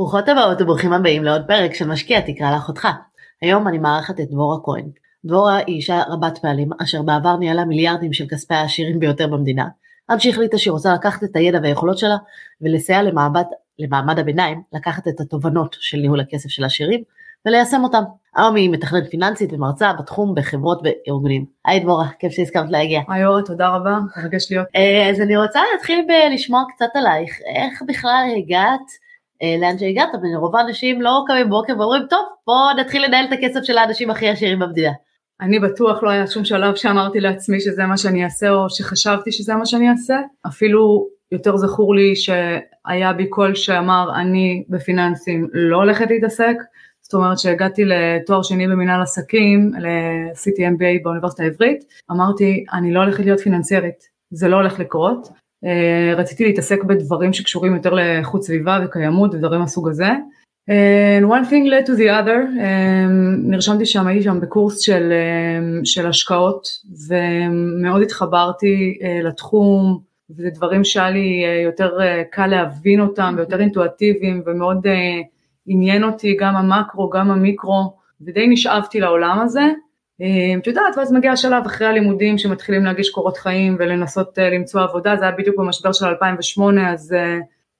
ברוכות הבאות וברוכים הבאים לעוד פרק של משקיע תקרא לאחותך. היום אני מארחת את דבורה כהן. דבורה היא אישה רבת פעלים אשר בעבר ניהלה מיליארדים של כספי העשירים ביותר במדינה, עד שהחליטה שהיא רוצה לקחת את הידע והיכולות שלה ולסייע למעמד, למעמד הביניים לקחת את התובנות של ניהול הכסף של העשירים וליישם אותם. היום היא מתכננת פיננסית ומרצה בתחום בחברות וארגונים. היי דבורה, כיף שהסכמת להגיע. היי אורה, תודה רבה, מרגש להיות. אה, אז אני רוצה להתחיל בלשמוע קצת עלייך, איך בכלל הגעת לאן שהגעת, ורוב האנשים לא קמים בבוקר ואומרים, טוב, בוא נתחיל לנהל את הכסף של האנשים הכי עשירים במדינה. אני בטוח לא היה שום שלב שאמרתי לעצמי שזה מה שאני אעשה או שחשבתי שזה מה שאני אעשה. אפילו יותר זכור לי שהיה בי קול שאמר אני בפיננסים לא הולכת להתעסק. זאת אומרת שהגעתי לתואר שני במנהל עסקים, עשיתי MBA באוניברסיטה העברית, אמרתי אני לא הולכת להיות פיננסיירית, זה לא הולך לקרות. אה, רציתי להתעסק בדברים שקשורים יותר לאיכות סביבה וקיימות ודברים מהסוג הזה. And one thing led to the other, um, נרשמתי שם, הייתי שם בקורס של, um, של השקעות ומאוד התחברתי uh, לתחום וזה דברים שהיה לי uh, יותר uh, קל להבין אותם ויותר אינטואטיביים ומאוד uh, עניין אותי גם המקרו גם המיקרו ודי נשאבתי לעולם הזה. את יודעת, ואז מגיע השלב אחרי הלימודים שמתחילים להגיש קורות חיים ולנסות למצוא עבודה, זה היה בדיוק במשבר של 2008 אז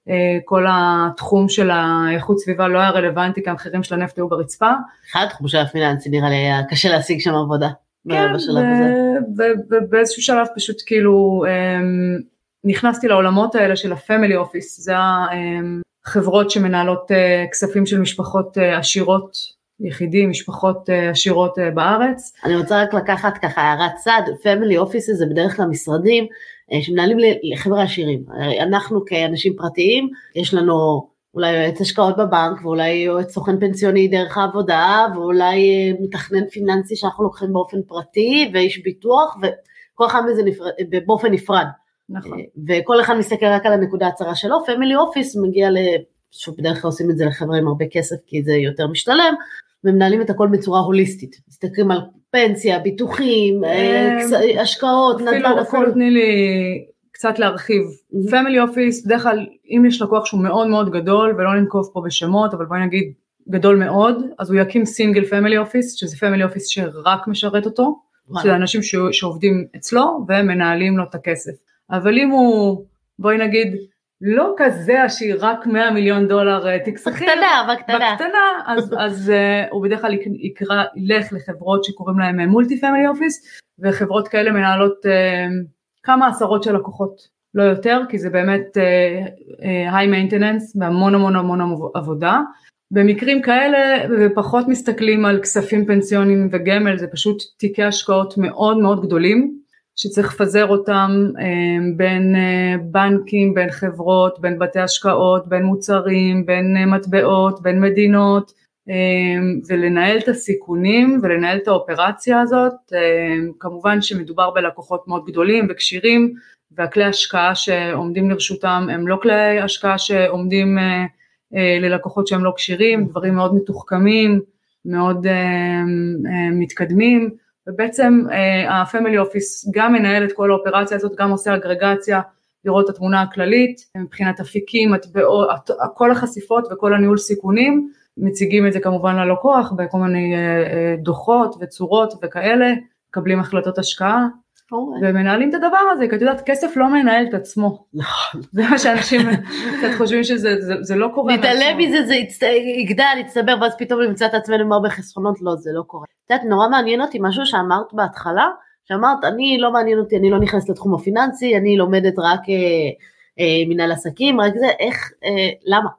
אה, כל התחום של האיכות סביבה לא היה רלוונטי כי המחירים של הנפט היו ברצפה. אחד תחום של הפיננסי נראה לי היה קשה להשיג שם עבודה. כן, ובאיזשהו שלב פשוט כאילו נכנסתי לעולמות האלה של ה family office, זה החברות שמנהלות אה, כספים של משפחות אה, עשירות יחידים, משפחות עשירות בארץ. אני רוצה רק לקחת ככה הערת צד, family office זה בדרך כלל משרדים אה, שמנהלים לחבר'ה עשירים. אנחנו כאנשים פרטיים, יש לנו אולי יועץ השקעות בבנק, ואולי יועץ סוכן פנסיוני דרך העבודה, ואולי אה, מתכנן פיננסי שאנחנו לוקחים באופן פרטי, ואיש ביטוח, וכל אחד מזה נפרד, באופן נפרד. נכון. אה, וכל אחד מסתכל רק על הנקודה הצרה שלו, family office מגיע ל... שוב, בדרך כלל עושים את זה לחבר'ה עם הרבה כסף כי זה יותר משתלם, ומנהלים את הכל בצורה הוליסטית. מסתכלים על פנסיה, ביטוחים, אה, אה, השקעות, נדל"ן, הכל. אפילו תני לי קצת להרחיב. family office, בדרך כלל אם יש לקוח שהוא מאוד מאוד גדול, ולא ננקוב פה בשמות, אבל בואי נגיד גדול מאוד, אז הוא יקים single family office, שזה family office שרק משרת אותו, שזה אנשים שעובדים אצלו ומנהלים לו את הכסף. אבל אם הוא, בואי נגיד, לא כזה עשיר, רק 100 מיליון דולר אה, תיק סחיר. בקטנה, בקטנה. בקטנה, אז, אז אה, הוא בדרך כלל יקרא, ילך לחברות שקוראים להם multi family office, וחברות כאלה מנהלות אה, כמה עשרות של לקוחות, לא יותר, כי זה באמת היי uh, מיינטננס והמון המון המון עבודה. במקרים כאלה ופחות מסתכלים על כספים פנסיונים וגמל, זה פשוט תיקי השקעות מאוד מאוד גדולים. שצריך לפזר אותם אה, בין אה, בנקים, בין חברות, בין בתי השקעות, בין מוצרים, בין אה, מטבעות, בין מדינות ולנהל את הסיכונים ולנהל את האופרציה הזאת. כמובן שמדובר בלקוחות מאוד גדולים וכשירים והכלי השקעה שעומדים לרשותם הם לא כלי השקעה שעומדים ללקוחות שהם לא כשירים, דברים מאוד מתוחכמים, מאוד מתקדמים. ובעצם הפמילי uh, אופיס גם מנהל את כל האופרציה הזאת, גם עושה אגרגציה, לראות את התמונה הכללית, מבחינת אפיקים, כל החשיפות וכל הניהול סיכונים, מציגים את זה כמובן ללקוח בכל מיני uh, דוחות וצורות וכאלה, מקבלים החלטות השקעה, ומנהלים את הדבר הזה, כי את יודעת, כסף לא מנהל את עצמו. נכון. זה מה שאנשים קצת חושבים שזה זה, זה לא קורה. נתעלם מזה, זה יצט... יגדל, יצטבר, ואז פתאום נמצא את עצמנו עם הרבה חסכונות, לא, זה לא קורה. את יודעת, נורא מעניין אותי משהו שאמרת בהתחלה, שאמרת, אני לא מעניין אותי, אני לא נכנסת לתחום הפיננסי, אני לומדת רק אה, אה, מנהל עסקים, רק זה, איך, אה, למה?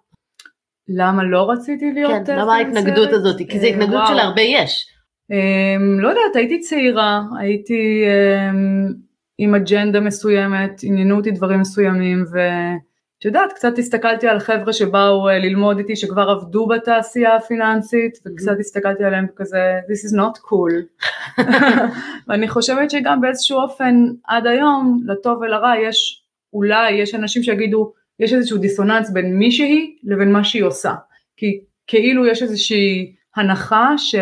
למה לא רציתי להיות כן, למה ההתנגדות הזאת? כי זו התנגדות של הרבה יש. Um, לא יודעת, הייתי צעירה, הייתי um, עם אג'נדה מסוימת, עניינו אותי דברים מסוימים ואת יודעת, קצת הסתכלתי על חבר'ה שבאו uh, ללמוד איתי שכבר עבדו בתעשייה הפיננסית וקצת הסתכלתי עליהם כזה this is not cool. ואני חושבת שגם באיזשהו אופן עד היום לטוב ולרע יש אולי יש אנשים שיגידו יש איזשהו דיסוננס בין מי שהיא לבין מה שהיא עושה. כי כאילו יש איזושהי הנחה ש...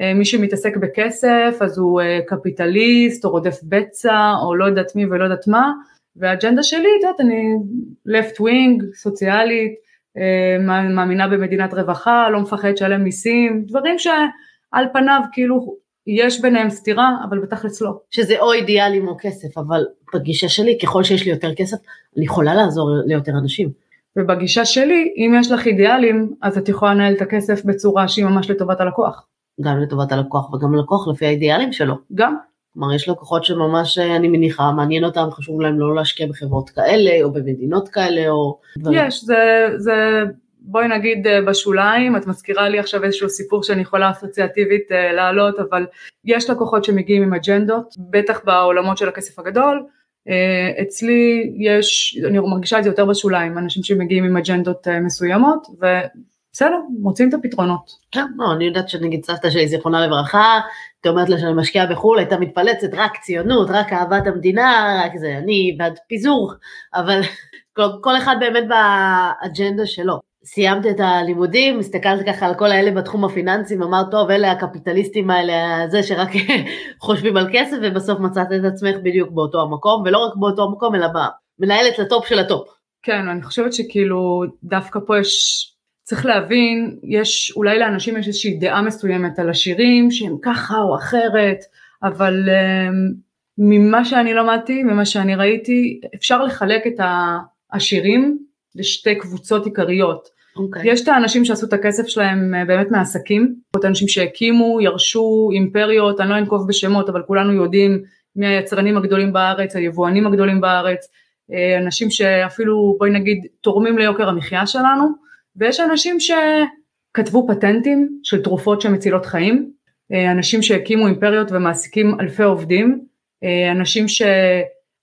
אה, מי שמתעסק בכסף אז הוא אה, קפיטליסט או רודף בצע או לא יודעת מי ולא יודעת מה והאג'נדה שלי, את יודעת, אני left wing, סוציאלית, מאמינה במדינת רווחה, לא מפחד לשלם מיסים, דברים שעל פניו כאילו יש ביניהם סתירה, אבל בתכלס לא. שזה או אידיאלים או כסף, אבל בגישה שלי, ככל שיש לי יותר כסף, אני יכולה לעזור ליותר אנשים. ובגישה שלי, אם יש לך אידיאלים, אז את יכולה לנהל את הכסף בצורה שהיא ממש לטובת הלקוח. גם לטובת הלקוח וגם ללקוח לפי האידיאלים שלו. גם. כלומר, יש לקוחות שממש, אני מניחה, מעניין אותם, חשוב להם לא להשקיע בחברות כאלה, או במדינות כאלה, או... יש, זה, זה בואי נגיד אה, בשוליים, את מזכירה לי עכשיו איזשהו סיפור שאני יכולה אסוציאטיבית אה, להעלות, אבל יש לקוחות שמגיעים עם אג'נדות, בטח בעולמות של הכסף הגדול, אה, אצלי יש, אני מרגישה את זה יותר בשוליים, אנשים שמגיעים עם אג'נדות מסוימות, ובסדר, מוצאים את הפתרונות. כן, לא, אני יודעת שנגיד סבתא שלי זיכרונה לברכה, היא אומרת לה שאני משקיעה בחו"ל, הייתה מתפלצת, רק ציונות, רק אהבת המדינה, רק זה, אני בעד פיזור, אבל כל, כל אחד באמת באג'נדה שלו. סיימת את הלימודים, הסתכלת ככה על כל האלה בתחום הפיננסים, אמרת טוב אלה הקפיטליסטים האלה, זה שרק חושבים על כסף ובסוף מצאת את עצמך בדיוק באותו המקום, ולא רק באותו המקום אלא מנהלת ל top של ה top. כן, אני חושבת שכאילו דווקא פה יש, צריך להבין, יש, אולי לאנשים יש איזושהי דעה מסוימת על העשירים שהם ככה או אחרת, אבל אמ, ממה שאני למדתי, ממה שאני ראיתי, אפשר לחלק את העשירים לשתי קבוצות עיקריות. Okay. אוקיי. יש את האנשים שעשו את הכסף שלהם אה, באמת מעסקים, את האנשים שהקימו, ירשו אימפריות, אני לא אנקוב בשמות, אבל כולנו יודעים מי היצרנים הגדולים בארץ, היבואנים הגדולים בארץ, אה, אנשים שאפילו בואי נגיד תורמים ליוקר המחיה שלנו, ויש אנשים שכתבו פטנטים של תרופות שמצילות חיים, אה, אנשים שהקימו אימפריות ומעסיקים אלפי עובדים, אנשים ש...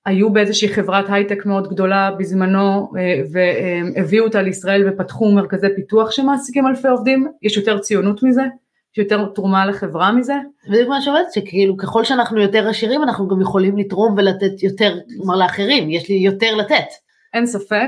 היו באיזושהי חברת הייטק מאוד גדולה בזמנו אה, והביאו אותה לישראל ופתחו מרכזי פיתוח שמעסיקים אלפי עובדים, יש יותר ציונות מזה, יש יותר תרומה לחברה מזה. וזה מה שאומרת, שכאילו ככל שאנחנו יותר עשירים אנחנו גם יכולים לתרום ולתת יותר, כלומר לאחרים, יש לי יותר לתת. אין ספק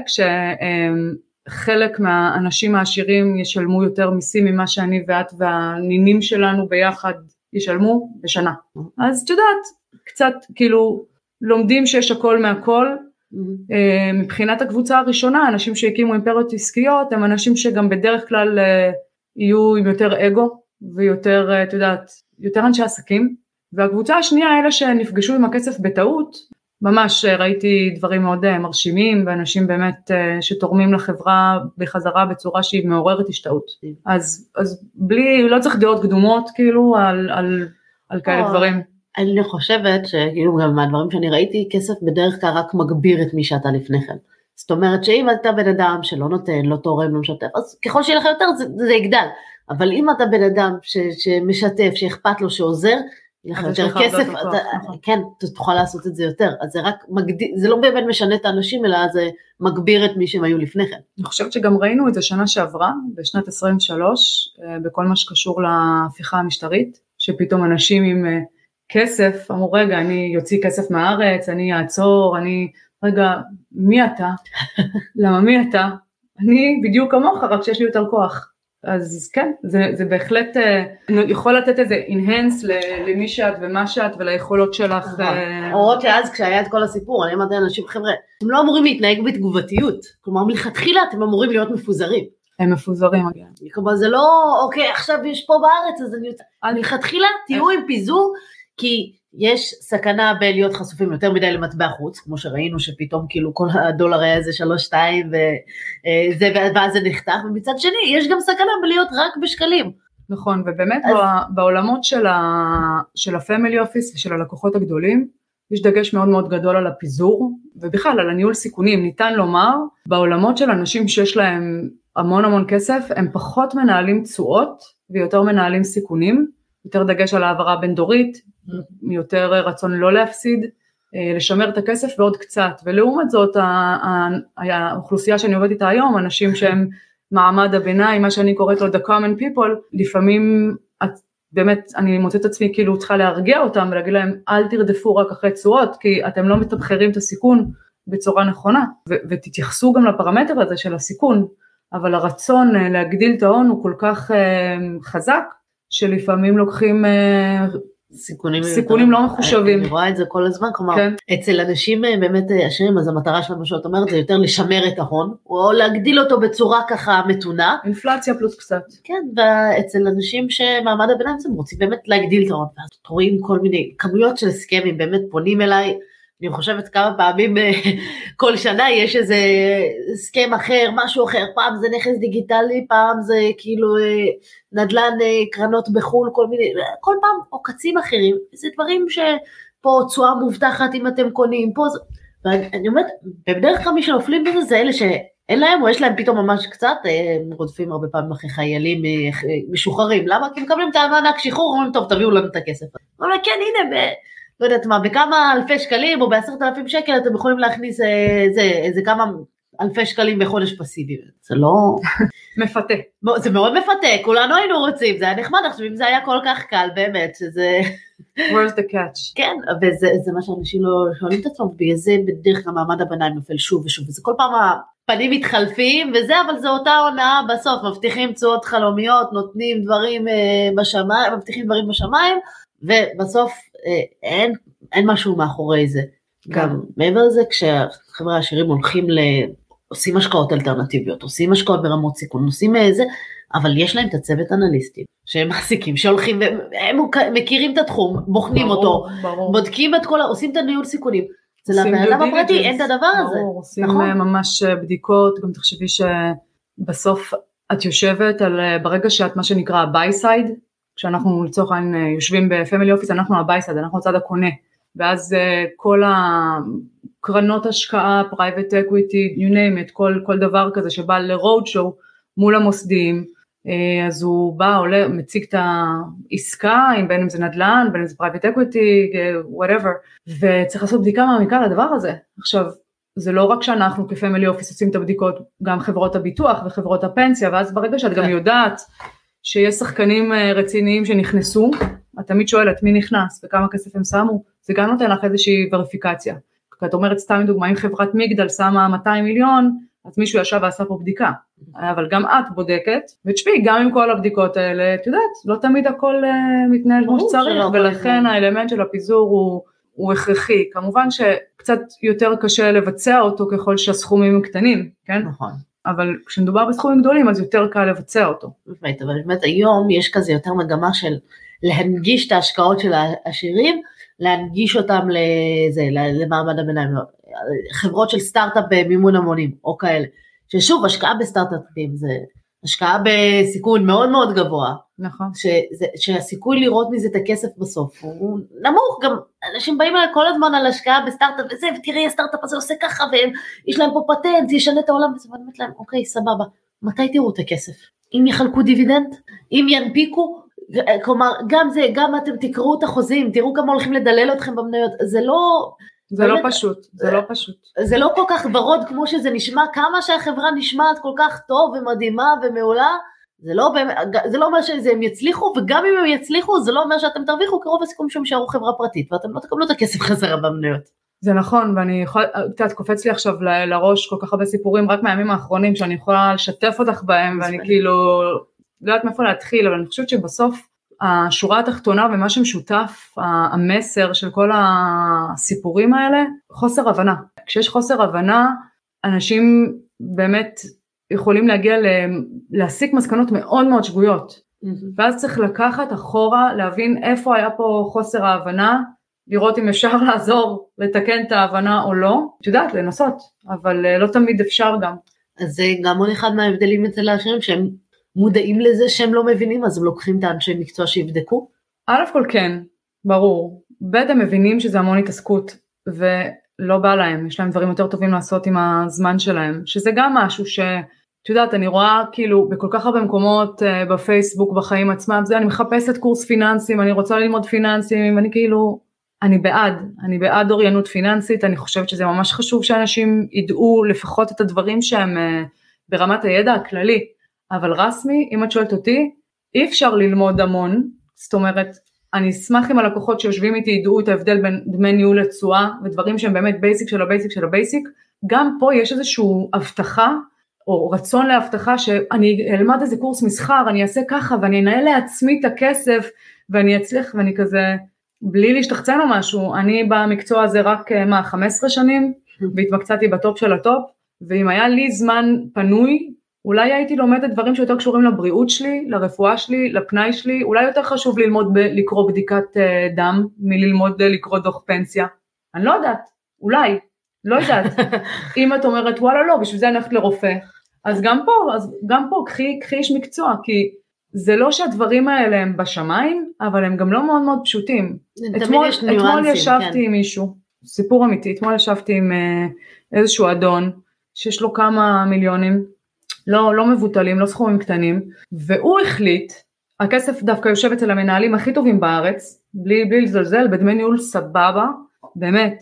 שחלק מהאנשים העשירים ישלמו יותר מיסים ממה שאני ואת והנינים שלנו ביחד ישלמו בשנה. אז את יודעת, קצת כאילו לומדים שיש הכל מהכל. Mm-hmm. מבחינת הקבוצה הראשונה, אנשים שהקימו אימפריות עסקיות הם אנשים שגם בדרך כלל אה, יהיו עם יותר אגו ויותר, אה, את יודעת, יותר אנשי עסקים. והקבוצה השנייה, אלה שנפגשו עם הכסף בטעות, ממש ראיתי דברים מאוד מרשימים ואנשים באמת שתורמים לחברה בחזרה בצורה שהיא מעוררת השתאות. Mm-hmm. אז, אז בלי, לא צריך דעות קדומות כאילו על, על, על כאלה דברים. אני חושבת שכאילו גם מהדברים שאני ראיתי, כסף בדרך כלל רק מגביר את מי שאתה לפני כן. זאת אומרת שאם אתה בן אדם שלא נותן, לא תורם, לא משתף, אז ככל שיהיה לך יותר זה, זה יגדל. אבל אם אתה בן אדם ש, שמשתף, שאכפת לו, שעוזר, יהיה לך יותר כסף, אתה, נכון. כן, תוכל לעשות את זה יותר. אז זה רק מגדיל, זה לא באמת משנה את האנשים, אלא זה מגביר את מי שהם היו לפני כן. אני חושבת שגם ראינו את זה שנה שעברה, בשנת 23, אה, בכל מה שקשור להפיכה המשטרית, שפתאום אנשים עם אה, כסף, אמרו רגע אני אוציא כסף מהארץ, אני אעצור, אני, רגע מי אתה? למה מי אתה? אני בדיוק כמוך רק שיש לי יותר כוח. אז כן, זה, זה בהחלט אה, יכול לתת איזה אינהנס למי שאת ומה שאת וליכולות שלך. נכון. אה, למרות שאז כשהיה את כל הסיפור, אני אמרתי לאנשים, חבר'ה, אתם לא אמורים להתנהג בתגובתיות, כלומר מלכתחילה אתם אמורים להיות מפוזרים. הם מפוזרים. כלומר זה לא, אוקיי, עכשיו יש פה בארץ, אז אני מלכתחילה תהיו עם פיזור, כי יש סכנה בלהיות חשופים יותר מדי למטבע חוץ, כמו שראינו שפתאום כאילו כל הדולר היה איזה שלוש שתיים וזה, ואז זה נחתך, ומצד שני יש גם סכנה בלהיות רק בשקלים. נכון, ובאמת אז... בעולמות של, ה, של הפמילי אופיס ושל הלקוחות הגדולים, יש דגש מאוד מאוד גדול על הפיזור, ובכלל על הניהול סיכונים, ניתן לומר, בעולמות של אנשים שיש להם המון המון כסף, הם פחות מנהלים תשואות ויותר מנהלים סיכונים, יותר דגש על העברה בין דורית, יותר רצון לא להפסיד, אה, לשמר את הכסף ועוד קצת, ולעומת זאת האוכלוסייה שאני עובדת איתה היום, אנשים שהם מעמד הביניים, מה שאני קוראת לו the common people, לפעמים את באמת אני מוצאת את עצמי כאילו צריכה להרגיע אותם ולהגיד להם אל תרדפו רק אחרי תשואות כי אתם לא מתמחרים את הסיכון בצורה נכונה. ו- ותתייחסו גם לפרמטר הזה של הסיכון אבל הרצון אה, להגדיל את ההון הוא כל כך uh, חזק שלפעמים לוקחים uh, סיכונים, סיכונים לא מחושבים. אני רואה את זה כל הזמן, כלומר, כן. אצל אנשים אה, באמת אה, עשירים, אז המטרה שלהם, מה שאת אומרת, זה יותר לשמר את ההון, או להגדיל אותו בצורה ככה מתונה. אינפלציה פלוס קצת. כן, ואצל אנשים שמעמד הביניים הם רוצים באמת להגדיל את ההון, ואז רואים כל מיני כמויות של הסכמים, באמת פונים אליי, אני חושבת כמה פעמים אה, כל שנה יש איזה הסכם אחר, משהו אחר, פעם זה נכס דיגיטלי, פעם זה כאילו אה, נדל"ן אה, קרנות בחו"ל, כל מיני, כל פעם עוקצים אחרים, זה דברים שפה תשואה מובטחת אם אתם קונים, פה זה, ואני אומרת, בדרך כלל מי שנופלים בזה זה אלה שאין להם או יש להם פתאום ממש קצת, הם רודפים הרבה פעמים אחרי חיילים משוחררים, למה? כי מקבלים את המענק שחרור, אומרים טוב תביאו לנו את הכסף. אומרים כן הנה, לא יודעת מה, בכמה אלפי שקלים או בעשרת אלפים שקל אתם יכולים להכניס איזה, אה, איזה כמה אלפי שקלים בחודש פסיבי. זה לא... מפתה. זה מאוד מפתה, כולנו היינו רוצים, זה היה נחמד, עכשיו אם זה היה כל כך קל, באמת, שזה... where's the catch? כן, וזה מה שאנשים לא שואלים את עצמם, בגלל זה בדרך כלל מעמד הביניים נופל שוב ושוב, וזה כל פעם הפנים מתחלפים וזה, אבל זה אותה הונאה בסוף, מבטיחים תשואות חלומיות, נותנים דברים אה, בשמיים, מבטיחים דברים בשמיים, ובסוף אה, אין, אין משהו מאחורי זה. גם כן. מעבר לזה, כשחבר'ה העשירים הולכים ל... עושים השקעות אלטרנטיביות, עושים השקעות ברמות סיכון, עושים איזה, אבל יש להם את הצוות אנליסטים שהם מעסיקים, שהולכים והם מכירים את התחום, בוחנים ברור, אותו, ברור. בודקים את כל, עושים את הניהול סיכונים. אצל הבן אדם הפרטי אין את הדבר הזה. ברור, עושים נכון? אה, ממש אה, בדיקות, גם תחשבי שבסוף את יושבת על, ברגע שאת מה שנקרא בי סייד, כשאנחנו לצורך העניין אה, יושבים ב family office, אנחנו ה buy side, אנחנו הצד הקונה, ואז אה, כל הקרנות השקעה, private equity, you name it, כל, כל דבר כזה שבא ל roadshow מול המוסדיים, אה, אז הוא בא, עולה, מציג את העסקה, בין אם זה נדל"ן, בין אם זה private equity, whatever, וצריך לעשות בדיקה מעמיקה לדבר הזה. עכשיו, זה לא רק שאנחנו כ family office עושים את הבדיקות, גם חברות הביטוח וחברות הפנסיה, ואז ברגע שאת גם כן. יודעת שיש שחקנים אה, רציניים שנכנסו, את תמיד שואלת מי נכנס וכמה כסף הם שמו, זה גם נותן לך איזושהי וריפיקציה. כי את אומרת סתם דוגמא, אם חברת מגדל שמה 200 מיליון, אז מישהו ישב ועשה פה בדיקה. אבל גם את בודקת, ותשמעי, גם עם כל הבדיקות האלה, את יודעת, לא תמיד הכל uh, מתנהל כמו שצריך, ולכן האלמנט של הפיזור הוא, הוא הכרחי. כמובן שקצת יותר קשה לבצע אותו ככל שהסכומים הם קטנים, כן? נכון. אבל כשמדובר בסכומים גדולים אז יותר קל לבצע אותו. באמת, אבל באמת היום יש כזה יותר מגמה של להנגיש את ההשקעות של העשירים, להנגיש אותם לזה, למעמד הביניים, חברות של סטארט-אפ במימון המונים או כאלה, ששוב השקעה בסטארט-אפים זה השקעה בסיכון מאוד מאוד גבוה. נכון. שזה, שהסיכוי לראות מזה את הכסף בסוף הוא נמוך, גם אנשים באים אליי כל הזמן על השקעה בסטארט-אפ וזה, ותראי הסטארט-אפ הזה עושה ככה, ויש להם פה פטנט, זה ישנה את העולם, ואני אומרת להם, אוקיי, סבבה, מתי תראו את הכסף? אם יחלקו דיבידנד? אם ינפיקו? כלומר, גם זה, גם אתם תקראו את החוזים, תראו כמה הולכים לדלל אתכם במניות, זה לא, זה לא פשוט, זה לא פשוט. זה לא כל כך ורוד כמו שזה נשמע, כמה שהחברה נשמעת כל כך טוב ומדהימה ומעולה, זה לא, זה לא אומר שהם יצליחו, וגם אם הם יצליחו, זה לא אומר שאתם תרוויחו, כי רוב הסיכום שהם יישארו חברה פרטית, ואתם לא תקבלו את הכסף חזרה במניות. זה נכון, ואני יכולה, קצת קופץ לי עכשיו לראש כל כך הרבה סיפורים רק מהימים האחרונים, שאני יכולה לשתף אותך בהם, ואני כאילו לא יודעת מאיפה להתחיל, אבל אני חושבת שבסוף השורה התחתונה ומה שמשותף, המסר של כל הסיפורים האלה, חוסר הבנה. כשיש חוסר הבנה, אנשים באמת יכולים להגיע ל... להסיק מסקנות מאוד מאוד שגויות. ואז צריך לקחת אחורה, להבין איפה היה פה חוסר ההבנה, לראות אם אפשר לעזור לתקן את ההבנה או לא. את יודעת, לנסות, אבל אה, לא תמיד אפשר גם. אז זה גם עוד אחד מההבדלים אצל האחרים שהם מודעים לזה שהם לא מבינים, אז הם לוקחים את האנשי מקצוע שיבדקו? א' כל כן, ברור. ב' הם מבינים שזה המון התעסקות, ולא בא להם, יש להם דברים יותר טובים לעשות עם הזמן שלהם, שזה גם משהו ש... את יודעת, אני רואה כאילו בכל כך הרבה מקומות uh, בפייסבוק בחיים עצמם, זה אני מחפשת קורס פיננסים, אני רוצה ללמוד פיננסים, אני כאילו, אני בעד, אני בעד אוריינות פיננסית, אני חושבת שזה ממש חשוב שאנשים ידעו לפחות את הדברים שהם אה, ברמת הידע הכללי. אבל רסמי, אם את שואלת אותי, אי אפשר ללמוד המון, זאת אומרת, אני אשמח אם הלקוחות שיושבים איתי ידעו את ההבדל בין דמי ניהול לתשואה ודברים שהם באמת basic של ה basic של ה basic, גם פה יש איזושהי הבטחה או רצון להבטחה שאני אלמד איזה קורס מסחר, אני אעשה ככה ואני אנהל לעצמי את הכסף ואני אצליח ואני כזה, בלי להשתחצן או משהו, אני במקצוע הזה רק מה 15 שנים והתמקצעתי ב top של ה top ואם היה לי זמן פנוי אולי הייתי לומדת דברים שיותר קשורים לבריאות שלי, לרפואה שלי, לפנאי שלי, אולי יותר חשוב ללמוד ב- לקרוא בדיקת אה, דם מללמוד אה, לקרוא דוח פנסיה. אני לא יודעת, אולי, לא יודעת. אם את אומרת וואלה לא, בשביל זה אני הולכת לרופא, אז גם פה, אז גם פה קחי, קחי איש מקצוע, כי זה לא שהדברים האלה הם בשמיים, אבל הם גם לא מאוד מאוד פשוטים. אתמול, אתמול ישבתי כן. עם מישהו, סיפור אמיתי, אתמול ישבתי עם uh, איזשהו אדון שיש לו כמה מיליונים, לא, לא מבוטלים, לא סכומים קטנים, והוא החליט, הכסף דווקא יושב אצל המנהלים הכי טובים בארץ, בלי, בלי לזלזל, בדמי ניהול סבבה, באמת,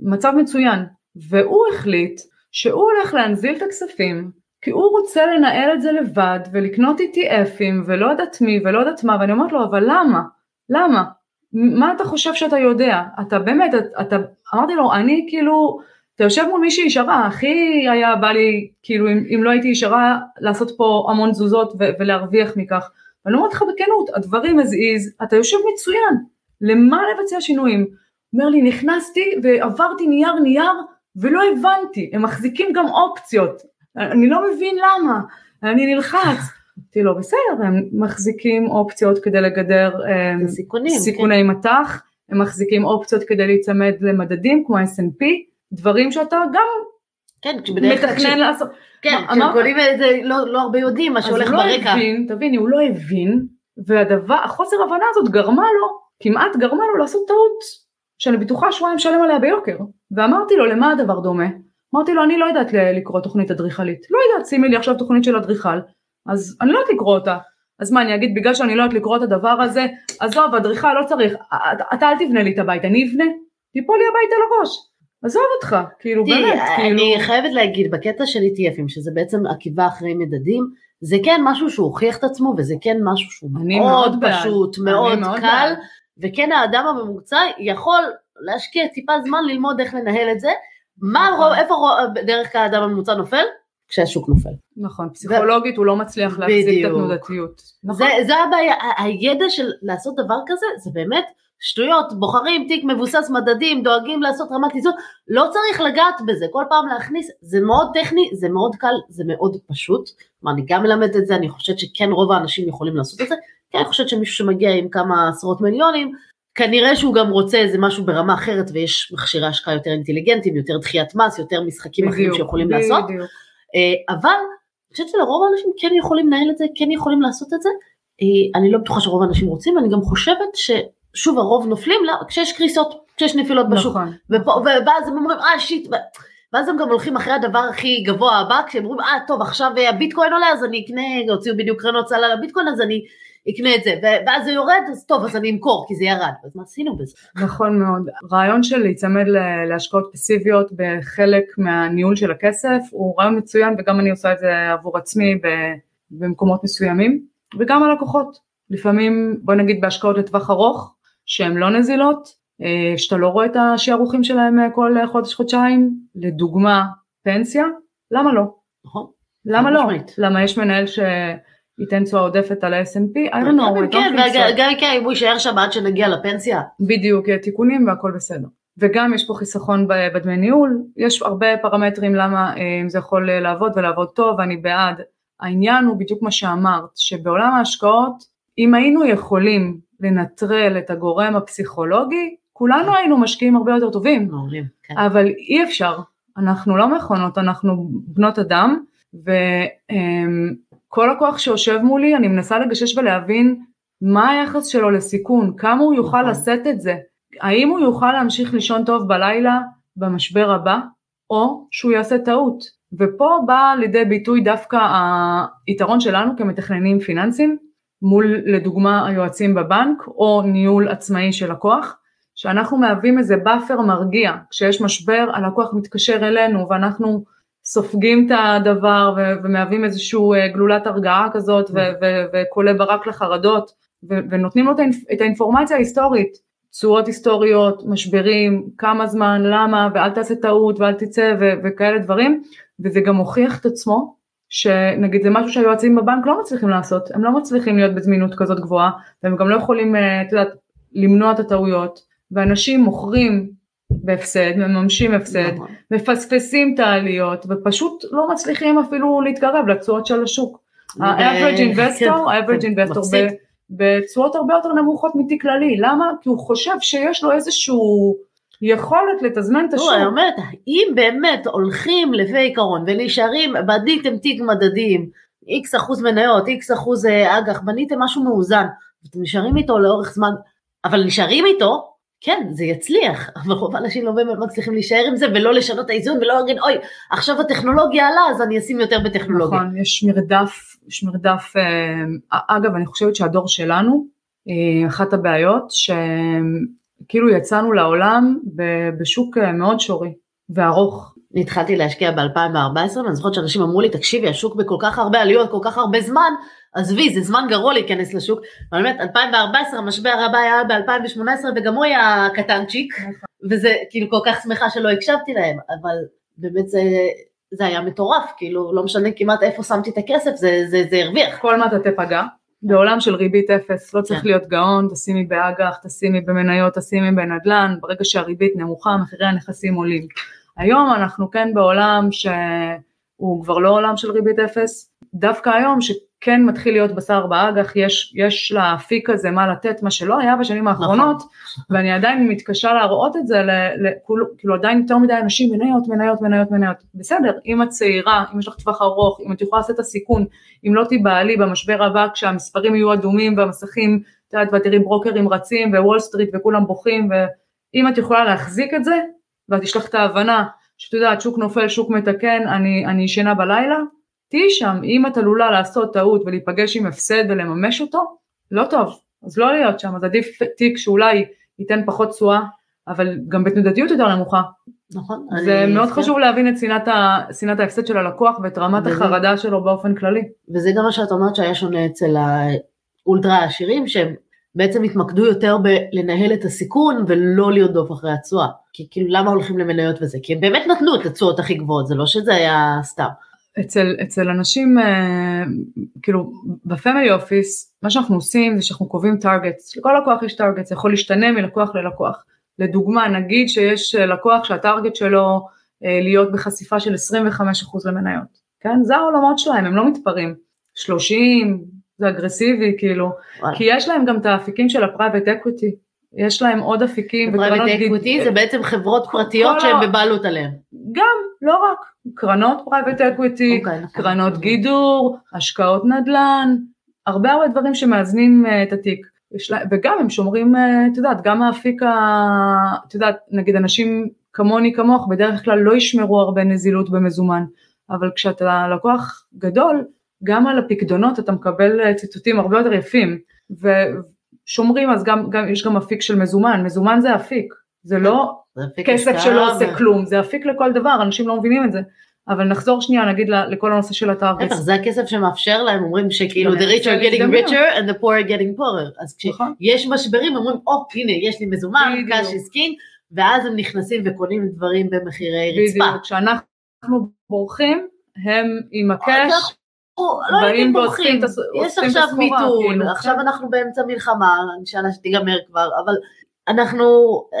מצב מצוין, והוא החליט שהוא הולך להנזיל את הכספים, כי הוא רוצה לנהל את זה לבד ולקנות ETFים ולא יודעת מי ולא יודעת מה, ואני אומרת לו, אבל למה? למה? מה אתה חושב שאתה יודע? אתה באמת, אתה, אתה אמרתי לו, אני כאילו, אתה יושב מול מישהי ישרה, הכי היה בא לי, כאילו אם, אם לא הייתי ישרה, לעשות פה המון תזוזות ו- ולהרוויח מכך. ואני אומרת לך בכנות, הדברים as is, אתה יושב מצוין, למה לבצע שינויים? אומר לי, נכנסתי ועברתי נייר נייר ולא הבנתי, הם מחזיקים גם אופציות, אני לא מבין למה, אני נלחץ. אמרתי לו, בסדר, הם מחזיקים אופציות כדי לגדר אה, סיכונים, סיכוני כן. מטח, הם מחזיקים אופציות כדי להיצמד למדדים כמו S&P, דברים שאתה גם כן, מתכנן לעשות. כן, כשקונים את זה לא, לא הרבה יודעים מה שהולך ברקע. אז הוא לא הבין, תביני, הוא לא הבין, והדבר, החוסר הבנה הזאת גרמה לו, כמעט גרמה לו לעשות טעות, שאני בטוחה שהוא היה משלם עליה ביוקר. ואמרתי לו, למה הדבר דומה? אמרתי לו, אני לא יודעת לקרוא תוכנית אדריכלית. לא יודעת, שימי לי עכשיו תוכנית של אדריכל, אז אני לא יודעת לקרוא אותה. אז מה, אני אגיד, בגלל שאני לא יודעת לקרוא את הדבר הזה, עזוב, אדריכל לא צריך, אתה אל תבנה לי את הבית, אני אבנה, תיפול לי הביתה לראש. עזוב אותך, כאילו באמת, כאילו... אני חייבת להגיד, בקטע של ETFים, שזה בעצם עקיבה אחרי מדדים, זה כן משהו שהוא הוכיח את עצמו, וזה כן משהו שהוא מאוד, מאוד פשוט, בעד. מאוד, קל, בעד. וכן האדם הממוצע יכול להשקיע טיפה זמן ללמוד איך לנהל את זה. מה, נכון. איפה דרך כלל האדם הממוצע נופל? כשהשוק נופל. נכון, פסיכולוגית ו... הוא לא מצליח להחזיק את התנודתיות. נכון. זה, זה הבעיה, הידע של לעשות דבר כזה, זה באמת שטויות, בוחרים תיק מבוסס מדדים, דואגים לעשות רמת איזון, לא צריך לגעת בזה, כל פעם להכניס, זה מאוד טכני, זה מאוד קל, זה מאוד פשוט, כלומר אני גם מלמדת את זה, אני חושבת שכן רוב האנשים יכולים לעשות את זה, כי אני חושבת שמישהו שמגיע עם כמה עשרות מיליונים, כנראה שהוא גם רוצה איזה משהו ברמה אחרת ויש מכשירי השקעה יותר אינטליגנטיים, יותר דחיית מס, יותר משחקים בדיוק, אחרים שיכולים בדיוק. לעשות, אה, אבל אני חושבת שלרוב האנשים כן יכולים לנהל את זה, כן יכולים לעשות את זה, אה, אני לא בטוחה שרוב האנשים רוצים, אני גם חושבת ש... שוב הרוב נופלים לה, כשיש קריסות, כשיש נפילות בשוק. נכון. ופה, ואז הם אומרים אה שיט, ואז הם גם הולכים אחרי הדבר הכי גבוה הבא, כשהם אומרים אה טוב עכשיו הביטקוין עולה אז אני אקנה, הוציאו בדיוק קרנות סל על הביטקוין אז אני אקנה את זה, ואז זה יורד אז טוב אז אני אמכור כי זה ירד, אז מה עשינו בזה? נכון מאוד, רעיון של להיצמד להשקעות פסיביות בחלק מהניהול של הכסף הוא רעיון מצוין וגם אני עושה את זה עבור עצמי במקומות מסוימים וגם הלקוחות, לפעמים בוא נגיד בהשקעות לטווח ארוך שהן לא נזילות, אה, שאתה לא רואה את השערוכים שלהם אה, כל חודש חודשיים, לדוגמה פנסיה, למה לא? נכון. למה לא? למה יש מנהל שייתן תשואה עודפת על ה-S&P? I don't know, כן, גם כן, אם הוא יישאר שם עד שנגיע לפנסיה. בדיוק, תיקונים והכל בסדר. וגם יש פה חיסכון בדמי ניהול, יש הרבה פרמטרים למה אה, זה יכול לעבוד ולעבוד טוב, ואני בעד. העניין הוא בדיוק מה שאמרת, שבעולם ההשקעות, אם היינו יכולים לנטרל את הגורם הפסיכולוגי, כולנו היינו משקיעים הרבה יותר טובים. מעולים, כן. אבל אי אפשר, אנחנו לא מכונות, אנחנו בנות אדם, וכל הכוח שיושב מולי, אני מנסה לגשש ולהבין מה היחס שלו לסיכון, כמה הוא יוכל נכון. לשאת את זה, האם הוא יוכל להמשיך לישון טוב בלילה במשבר הבא, או שהוא יעשה טעות. ופה בא לידי ביטוי דווקא היתרון שלנו כמתכננים פיננסיים, מול לדוגמה היועצים בבנק או ניהול עצמאי של לקוח, שאנחנו מהווים איזה buffer מרגיע, כשיש משבר הלקוח מתקשר אלינו ואנחנו סופגים את הדבר ו- ומהווים איזושהי אה, גלולת הרגעה כזאת וכולא ברק לחרדות ו- ונותנים לו את האינפורמציה ההיסטורית, תשואות היסטוריות, משברים, כמה זמן, למה ואל תעשה טעות ואל תצא ו- וכאלה דברים וזה גם הוכיח את עצמו שנגיד זה משהו שהיועצים בבנק לא מצליחים לעשות, הם לא מצליחים להיות בזמינות כזאת גבוהה, והם גם לא יכולים, אה, את יודעת, למנוע את הטעויות, ואנשים מוכרים בהפסד, מממשים הפסד, נכון. מפספסים את העליות, ופשוט לא מצליחים אפילו להתקרב לתשואות של השוק. ה-average כן, investor, ה-average investor מפסיד. ב- בתשואות הרבה יותר נמוכות מתיק כללי, למה? כי הוא חושב שיש לו איזשהו יכולת לתזמן את לא, השוק. אני אומרת, אם באמת הולכים לפי עיקרון ונשארים, בניתם תיק מדדים, איקס אחוז מניות, איקס אחוז אה, אג"ח, בניתם משהו מאוזן, ואתם נשארים איתו לאורך זמן, אבל נשארים איתו, כן, זה יצליח, אבל רוב האנשים לא באמת מצליחים להישאר עם זה ולא לשנות את האיזון ולא להגיד, אוי, עכשיו הטכנולוגיה עלה, אז אני אשים יותר בטכנולוגיה. נכון, יש מרדף, יש מרדף, אה, אגב אני חושבת שהדור שלנו, אה, אחת הבעיות שכאילו יצאנו לעולם בשוק אה, מאוד שורי וארוך. התחלתי להשקיע ב-2014, ואני זוכרת שאנשים אמרו לי, תקשיבי, השוק בכל כך הרבה עליות, כל כך הרבה זמן, עזבי, זה זמן גרוע להיכנס לשוק. אבל באמת, 2014, המשבר הבא היה ב-2018, וגם הוא היה קטנצ'יק, וזה כאילו כל כך שמחה שלא הקשבתי להם, אבל באמת זה, זה היה מטורף, כאילו, לא משנה כמעט איפה שמתי את הכסף, זה, זה, זה הרוויח. כל מטאטא פגע, בעולם של ריבית אפס, לא צריך כן. להיות גאון, תשימי באג"ח, תשימי במניות, תשימי בנדל"ן, ברגע שהריבית נמוכה, מחירי הנכסים עולים. היום אנחנו כן בעולם שהוא כבר לא עולם של ריבית אפס, דווקא היום שכן מתחיל להיות בשר באג"ח, יש, יש לאפיק הזה מה לתת, מה שלא היה בשנים האחרונות, ואני עדיין מתקשה להראות את זה, ל, ל, כאילו, כאילו עדיין יותר מדי אנשים מניות, מניות, מניות, מניות. בסדר, אם את צעירה, אם יש לך טווח ארוך, אם את יכולה לשאת את הסיכון, אם לא תיבהלי במשבר הבא כשהמספרים יהיו אדומים והמסכים, את יודעת, ואת תראי ברוקרים רצים ווול סטריט וכולם בוכים, ואם את יכולה להחזיק את זה, ואת יש לך את ההבנה, שאת יודעת, שוק נופל, שוק מתקן, אני, אני ישנה בלילה, תהיי שם, אם את עלולה לעשות טעות ולהיפגש עם הפסד ולממש אותו, לא טוב, אז לא להיות שם, אז עדיף תיק שאולי ייתן פחות תשואה, אבל גם בתנודתיות יותר נמוכה. נכון? זה מאוד חשוב להבין את שנאת ההפסד של הלקוח ואת רמת וזה- החרדה שלו באופן כללי. וזה גם מה שאת אומרת שהיה שונה אצל האולטרה העשירים, שהם בעצם התמקדו יותר בלנהל את הסיכון ולא לרדוף אחרי התשואה. כי כאילו למה הולכים למניות וזה? כי הם באמת נתנו את התשואות הכי גבוהות, זה לא שזה היה סתם. אצל, אצל אנשים, אה, כאילו, בפמילי אופיס, מה שאנחנו עושים זה שאנחנו קובעים טארגטס, לכל לקוח יש טארגטס, זה יכול להשתנה מלקוח ללקוח. לדוגמה, נגיד שיש אה, לקוח שהטארגט שלו אה, להיות בחשיפה של 25% למניות, כן? זה העולמות שלהם, הם לא מתפרעים. 30, זה אגרסיבי, כאילו, וואלה. כי יש להם גם את האפיקים של ה private equity, יש להם עוד אפיקים private equity זה בעצם חברות פרטיות שהן בבעלות עליהן. גם, לא רק, קרנות private equity, אוקיי, נכון. קרנות גידור, השקעות נדל"ן, הרבה הרבה דברים שמאזנים אה, את התיק. וגם הם שומרים, אה, את יודעת, גם האפיק, את יודעת, נגיד אנשים כמוני כמוך בדרך כלל לא ישמרו הרבה נזילות במזומן, אבל כשאתה לקוח גדול, גם על הפקדונות אתה מקבל אה, ציטוטים הרבה יותר יפים, ושומרים אז גם, גם יש גם אפיק של מזומן, מזומן זה אפיק, זה לא זה כסף שלא ו- עושה כלום, זה אפיק לכל דבר, אנשים לא מבינים את זה. אבל נחזור שנייה נגיד לכל הנושא של בטח, הטארגטס. זה הכסף שמאפשר להם, אומרים שכאילו the rich are getting richer and the poor are getting poorer. אז נכון. כשיש משברים אומרים, או הנה יש לי מזומן, cash is king, ואז הם נכנסים וקונים דברים במחירי רצפה. בדיוק, כשאנחנו בורחים, הם עם הקאש, אנחנו לא ואוספים בורחים, יש עכשיו מיתון, כאילו, עכשיו כן. אנחנו באמצע מלחמה, אינשאללה שתיגמר כבר, אבל אנחנו,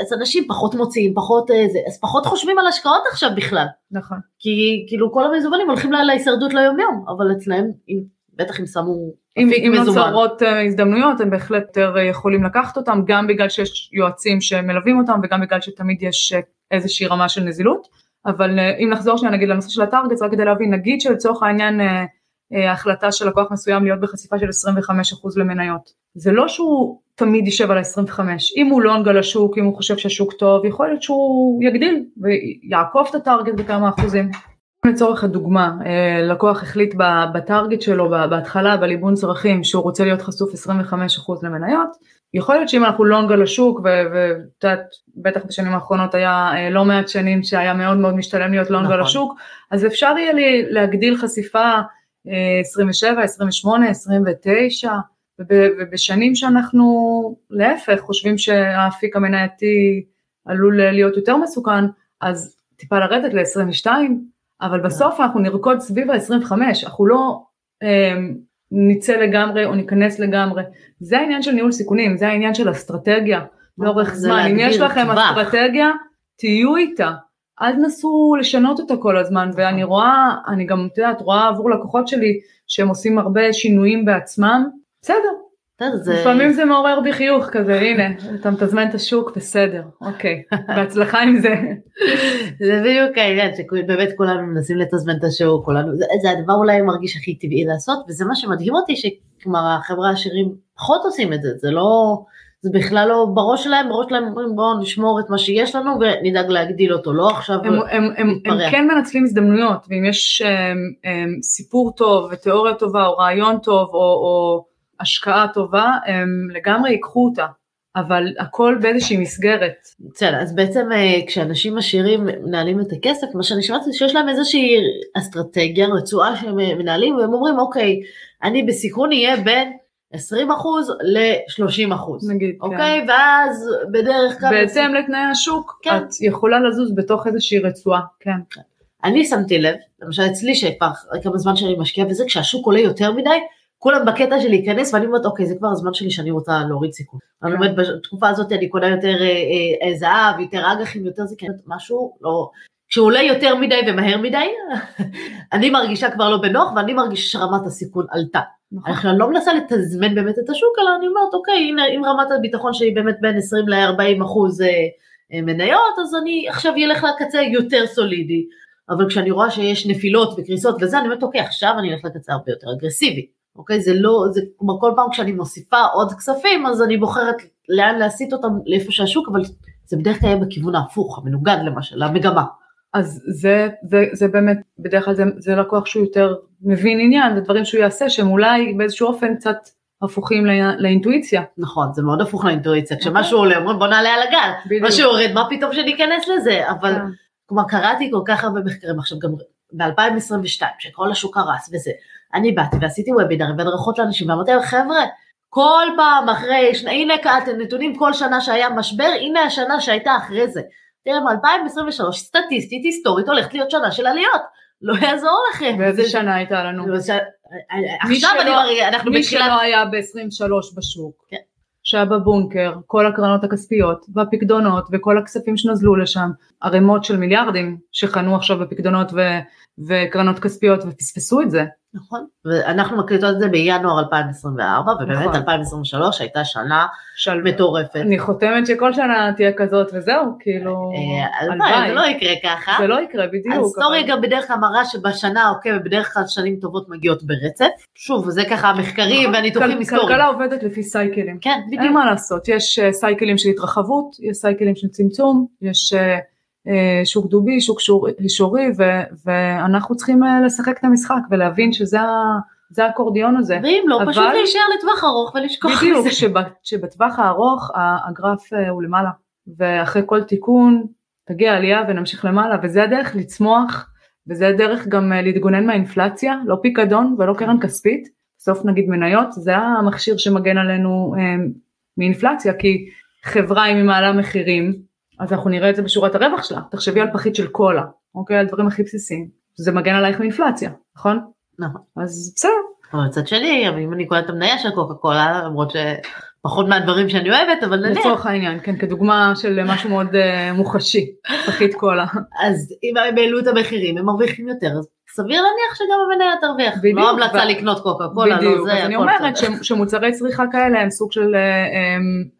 אז אנשים פחות מוציאים, פחות אה, זה, אז פחות חושבים על השקעות עכשיו בכלל, נכון. כי כאילו כל המזומנים הולכים לה- להישרדות ליום יום, אבל אצלם, אם- בטח אם שמו אם. נוצרות אה, הזדמנויות, הם בהחלט יותר אה, יכולים לקחת אותם, גם בגלל שיש יועצים שמלווים אותם, וגם בגלל שתמיד יש אה, איזושהי רמה של נזילות. אבל אה, אם נחזור שנייה נגיד לנושא של הטארגטס, רק כדי להבין, נגיד שלצורך העניין אה, אה, החלטה של לקוח מסוים להיות בחשיפה של 25% למניות. זה לא שהוא תמיד יישב על ה-25, אם הוא לונג על השוק, אם הוא חושב שהשוק טוב, יכול להיות שהוא יגדיל ויעקוף את הטארגט בכמה אחוזים. לצורך הדוגמה, אה, לקוח החליט בטארגט שלו בהתחלה בליבון צרכים שהוא רוצה להיות חשוף 25% למניות, יכול להיות שאם אנחנו לונג על השוק ואת יודעת בטח בשנים האחרונות היה אה, לא מעט שנים שהיה מאוד מאוד משתלם להיות לונג על נכון. השוק, אז אפשר יהיה לי להגדיל חשיפה אה, 27, 28, 29 וב- ובשנים שאנחנו להפך חושבים שהאפיק המנייתי עלול להיות יותר מסוכן אז טיפה לרדת ל-22 אבל בסוף אנחנו נרקוד סביב ה-25, אנחנו לא, אמ, נצא לגמרי או ניכנס לגמרי. זה העניין של ניהול סיכונים, זה העניין של אסטרטגיה לאורך זמן. אם יש לכם טווח. אסטרטגיה, תהיו איתה. אל תנסו לשנות אותה כל הזמן, ואני רואה, אני גם, את יודעת, רואה עבור לקוחות שלי שהם עושים הרבה שינויים בעצמם, בסדר, זה... לפעמים זה מעורר בי חיוך כזה, הנה, אתה מתזמן את השוק, בסדר, אוקיי, בהצלחה עם זה. זה בדיוק העניין, שבאמת כולנו מנסים לתזמן את השוק, כולנו, זה, זה הדבר אולי מרגיש הכי טבעי לעשות, וזה מה שמדהים אותי, שכלומר החברה העשירים פחות עושים את זה, זה לא, זה בכלל לא בראש שלהם, בראש שלהם אומרים בואו נשמור את מה שיש לנו ונדאג להגדיל אותו, לא עכשיו הם, הם, הם, הם כן מנצלים הזדמנויות, ואם יש הם, הם, סיפור טוב ותיאוריה טובה או רעיון טוב או, או השקעה טובה, הם לגמרי ייקחו אותה. אבל הכל באיזושהי מסגרת. בסדר, אז בעצם אה, כשאנשים עשירים מנהלים את הכסף, מה שאני שמעתי זה שיש להם איזושהי אסטרטגיה, רצועה שהם מנהלים, והם אומרים אוקיי, אני בסיכון יהיה בין 20% ל-30%. נגיד, אוקיי? כן. ואז בדרך כלל... בהתאם לתנאי השוק, כן. את יכולה לזוז בתוך איזושהי רצועה, כן. כן. אני שמתי לב, למשל אצלי שכבר כמה זמן שאני משקיעה בזה, כשהשוק עולה יותר מדי, כולם בקטע של להיכנס ואני אומרת אוקיי זה כבר הזמן שלי שאני רוצה להוריד סיכון. כן. אני אומרת בתקופה הזאת אני קונה יותר אה, אה, אה זהב, יותר אג"חים, יותר זה, כן, משהו לא, כשהוא עולה יותר מדי ומהר מדי, אני מרגישה כבר לא בנוח ואני מרגישה שרמת הסיכון עלתה. נכון. אני לא מנסה לתזמן באמת את השוק, אלא אני אומרת, אוקיי, הנה, אם רמת הביטחון שלי באמת בין 20 ל-40 אחוז אה, אה, מניות, אז אני עכשיו אלך לקצה יותר סולידי. אבל כשאני רואה שיש נפילות וקריסות וזה, אני אומרת, אוקיי, עכשיו אני אלך לקצה הרבה יותר אגרסיבי. אוקיי, זה לא, זה כמו כל פעם כשאני מוסיפה עוד כספים, אז אני בוחרת לאן להסיט אותם, לאיפה שהשוק, אבל זה בדרך כלל בכיוון ההפוך, המנוגד למשל, למגמה. אז זה, זה, זה באמת, בדרך כלל זה, זה לקוח שהוא יותר מבין עניין, זה דברים שהוא יעשה שהם אולי באיזשהו אופן קצת הפוכים לא, לאינטואיציה. נכון, זה מאוד הפוך לאינטואיציה, אוקיי. כשמשהו עולה אומרים בוא נעלה על הגל, בדיוק. משהו יורד, מה פתאום שניכנס לזה, אבל כן. כלומר קראתי כל כך הרבה מחקרים עכשיו גם ב-2022, שכל השוק הרס וזה, אני באתי ועשיתי וובינרים והדרכות לאנשים ואמרתי להם חבר'ה, כל פעם אחרי, הנה נתונים כל שנה שהיה משבר, הנה השנה שהייתה אחרי זה. תראה, מ-2023 סטטיסטית היסטורית הולכת להיות שנה של עליות, לא יעזור לכם. באיזה שנה הייתה לנו? עכשיו אני אנחנו. מי שלא היה ב-23 בשוק, כן. שהיה בבונקר, כל הקרנות הכספיות והפקדונות וכל הכספים שנזלו לשם, ערימות של מיליארדים שחנו עכשיו בפקדונות. וקרנות כספיות ופספסו את זה. נכון, ואנחנו מקליטות את זה בינואר 2024, ובאמת נכון. 2023 הייתה שנה של מטורפת. אני חותמת שכל שנה תהיה כזאת וזהו, כאילו, אה, הלוואי. זה לא יקרה ככה. זה לא יקרה, בדיוק. ההיסטוריה גם בדרך כלל מראה שבשנה העוקבת בדרך כלל שנים טובות מגיעות ברצף. שוב, זה ככה המחקרים נכון. והניתוחים היסטוריים. כלכלה עובדת לפי סייקלים. כן, בדיוק. אין מה לעשות, יש אה, סייקלים של התרחבות, יש סייקלים של צמצום, יש... אה, שוק דובי, שוק שורי, ואנחנו צריכים אה, לשחק את המשחק ולהבין שזה זה האקורדיון הזה. ואם לא, אבל... פשוט להישאר לטווח ארוך ולשכוח מזה. בדיוק, שב, שבטווח הארוך הגרף אה, הוא למעלה, ואחרי כל תיקון תגיע עלייה ונמשיך למעלה, וזה הדרך לצמוח, וזה הדרך גם להתגונן מהאינפלציה, לא פיקדון ולא קרן כספית, בסוף נגיד מניות, זה המכשיר שמגן עלינו מאינפלציה, כי חברה אם היא מעלה מחירים, אז אנחנו נראה את זה בשורת הרווח שלה, תחשבי על פחית של קולה, אוקיי? על דברים הכי בסיסיים, זה מגן עלייך מאינפלציה, נכון? נכון. אז בסדר. אבל מצד שני, אם אני קוראת את המניה של קוקה קולה, למרות שפחות מהדברים שאני אוהבת, אבל נניח. לצורך העניין, כן, כדוגמה של משהו מאוד uh, מוחשי, פחית קולה. אז אם הם העלו את המחירים, הם מרוויחים יותר, אז סביר להניח שגם המניה תרוויח, בדיוק, לא המלצה ו... לקנות קוקה קולה, לא זה, בדיוק, אז אני אומרת ש, שמוצרי צריכה כאלה הם סוג של אה,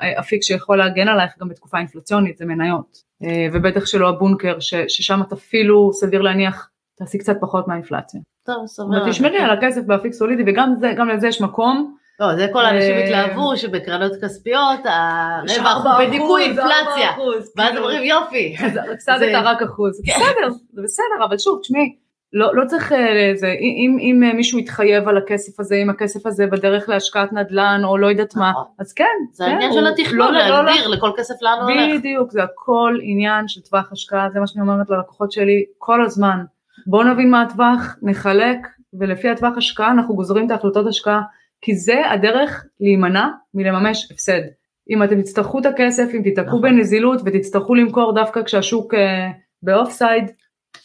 אה, אפיק שיכול להגן עלייך גם בתקופה אינפלציונית, זה מניות, אה, ובטח שלא הבונקר, ש, ששם את אפילו סביר להניח תעשי קצת פחות מהאינפלציה. טוב, סביר. ותשמרי על הכסף באפיק סולידי וגם זה, לזה יש מקום. לא, זה כל האנשים התלהבו שבקרנות כספיות הרווח הוא בדיכוי אינפלציה, ואז כאילו. אומרים יופי. הפסדת רק אחוז. בסדר, זה בסדר, אבל שוב, תשמעי, לא, לא צריך איזה, אה, אם, אם אה, מישהו יתחייב על הכסף הזה, אם הכסף הזה בדרך להשקעת נדל"ן או לא יודעת מה, נכון. אז כן. זה כן, העניין של התכנון, לא, לא, להגדיר לא, לכל כסף לאן הוא הולך. בדיוק, זה הכל עניין של טווח השקעה, זה מה שאני אומרת ללקוחות שלי כל הזמן. בואו נבין מה הטווח, נחלק, ולפי הטווח השקעה אנחנו גוזרים את ההחלטות השקעה, כי זה הדרך להימנע מלממש הפסד. אם אתם תצטרכו את הכסף, אם תיתקעו נכון. בנזילות ותצטרכו למכור דווקא כשהשוק אה, באוף סייד,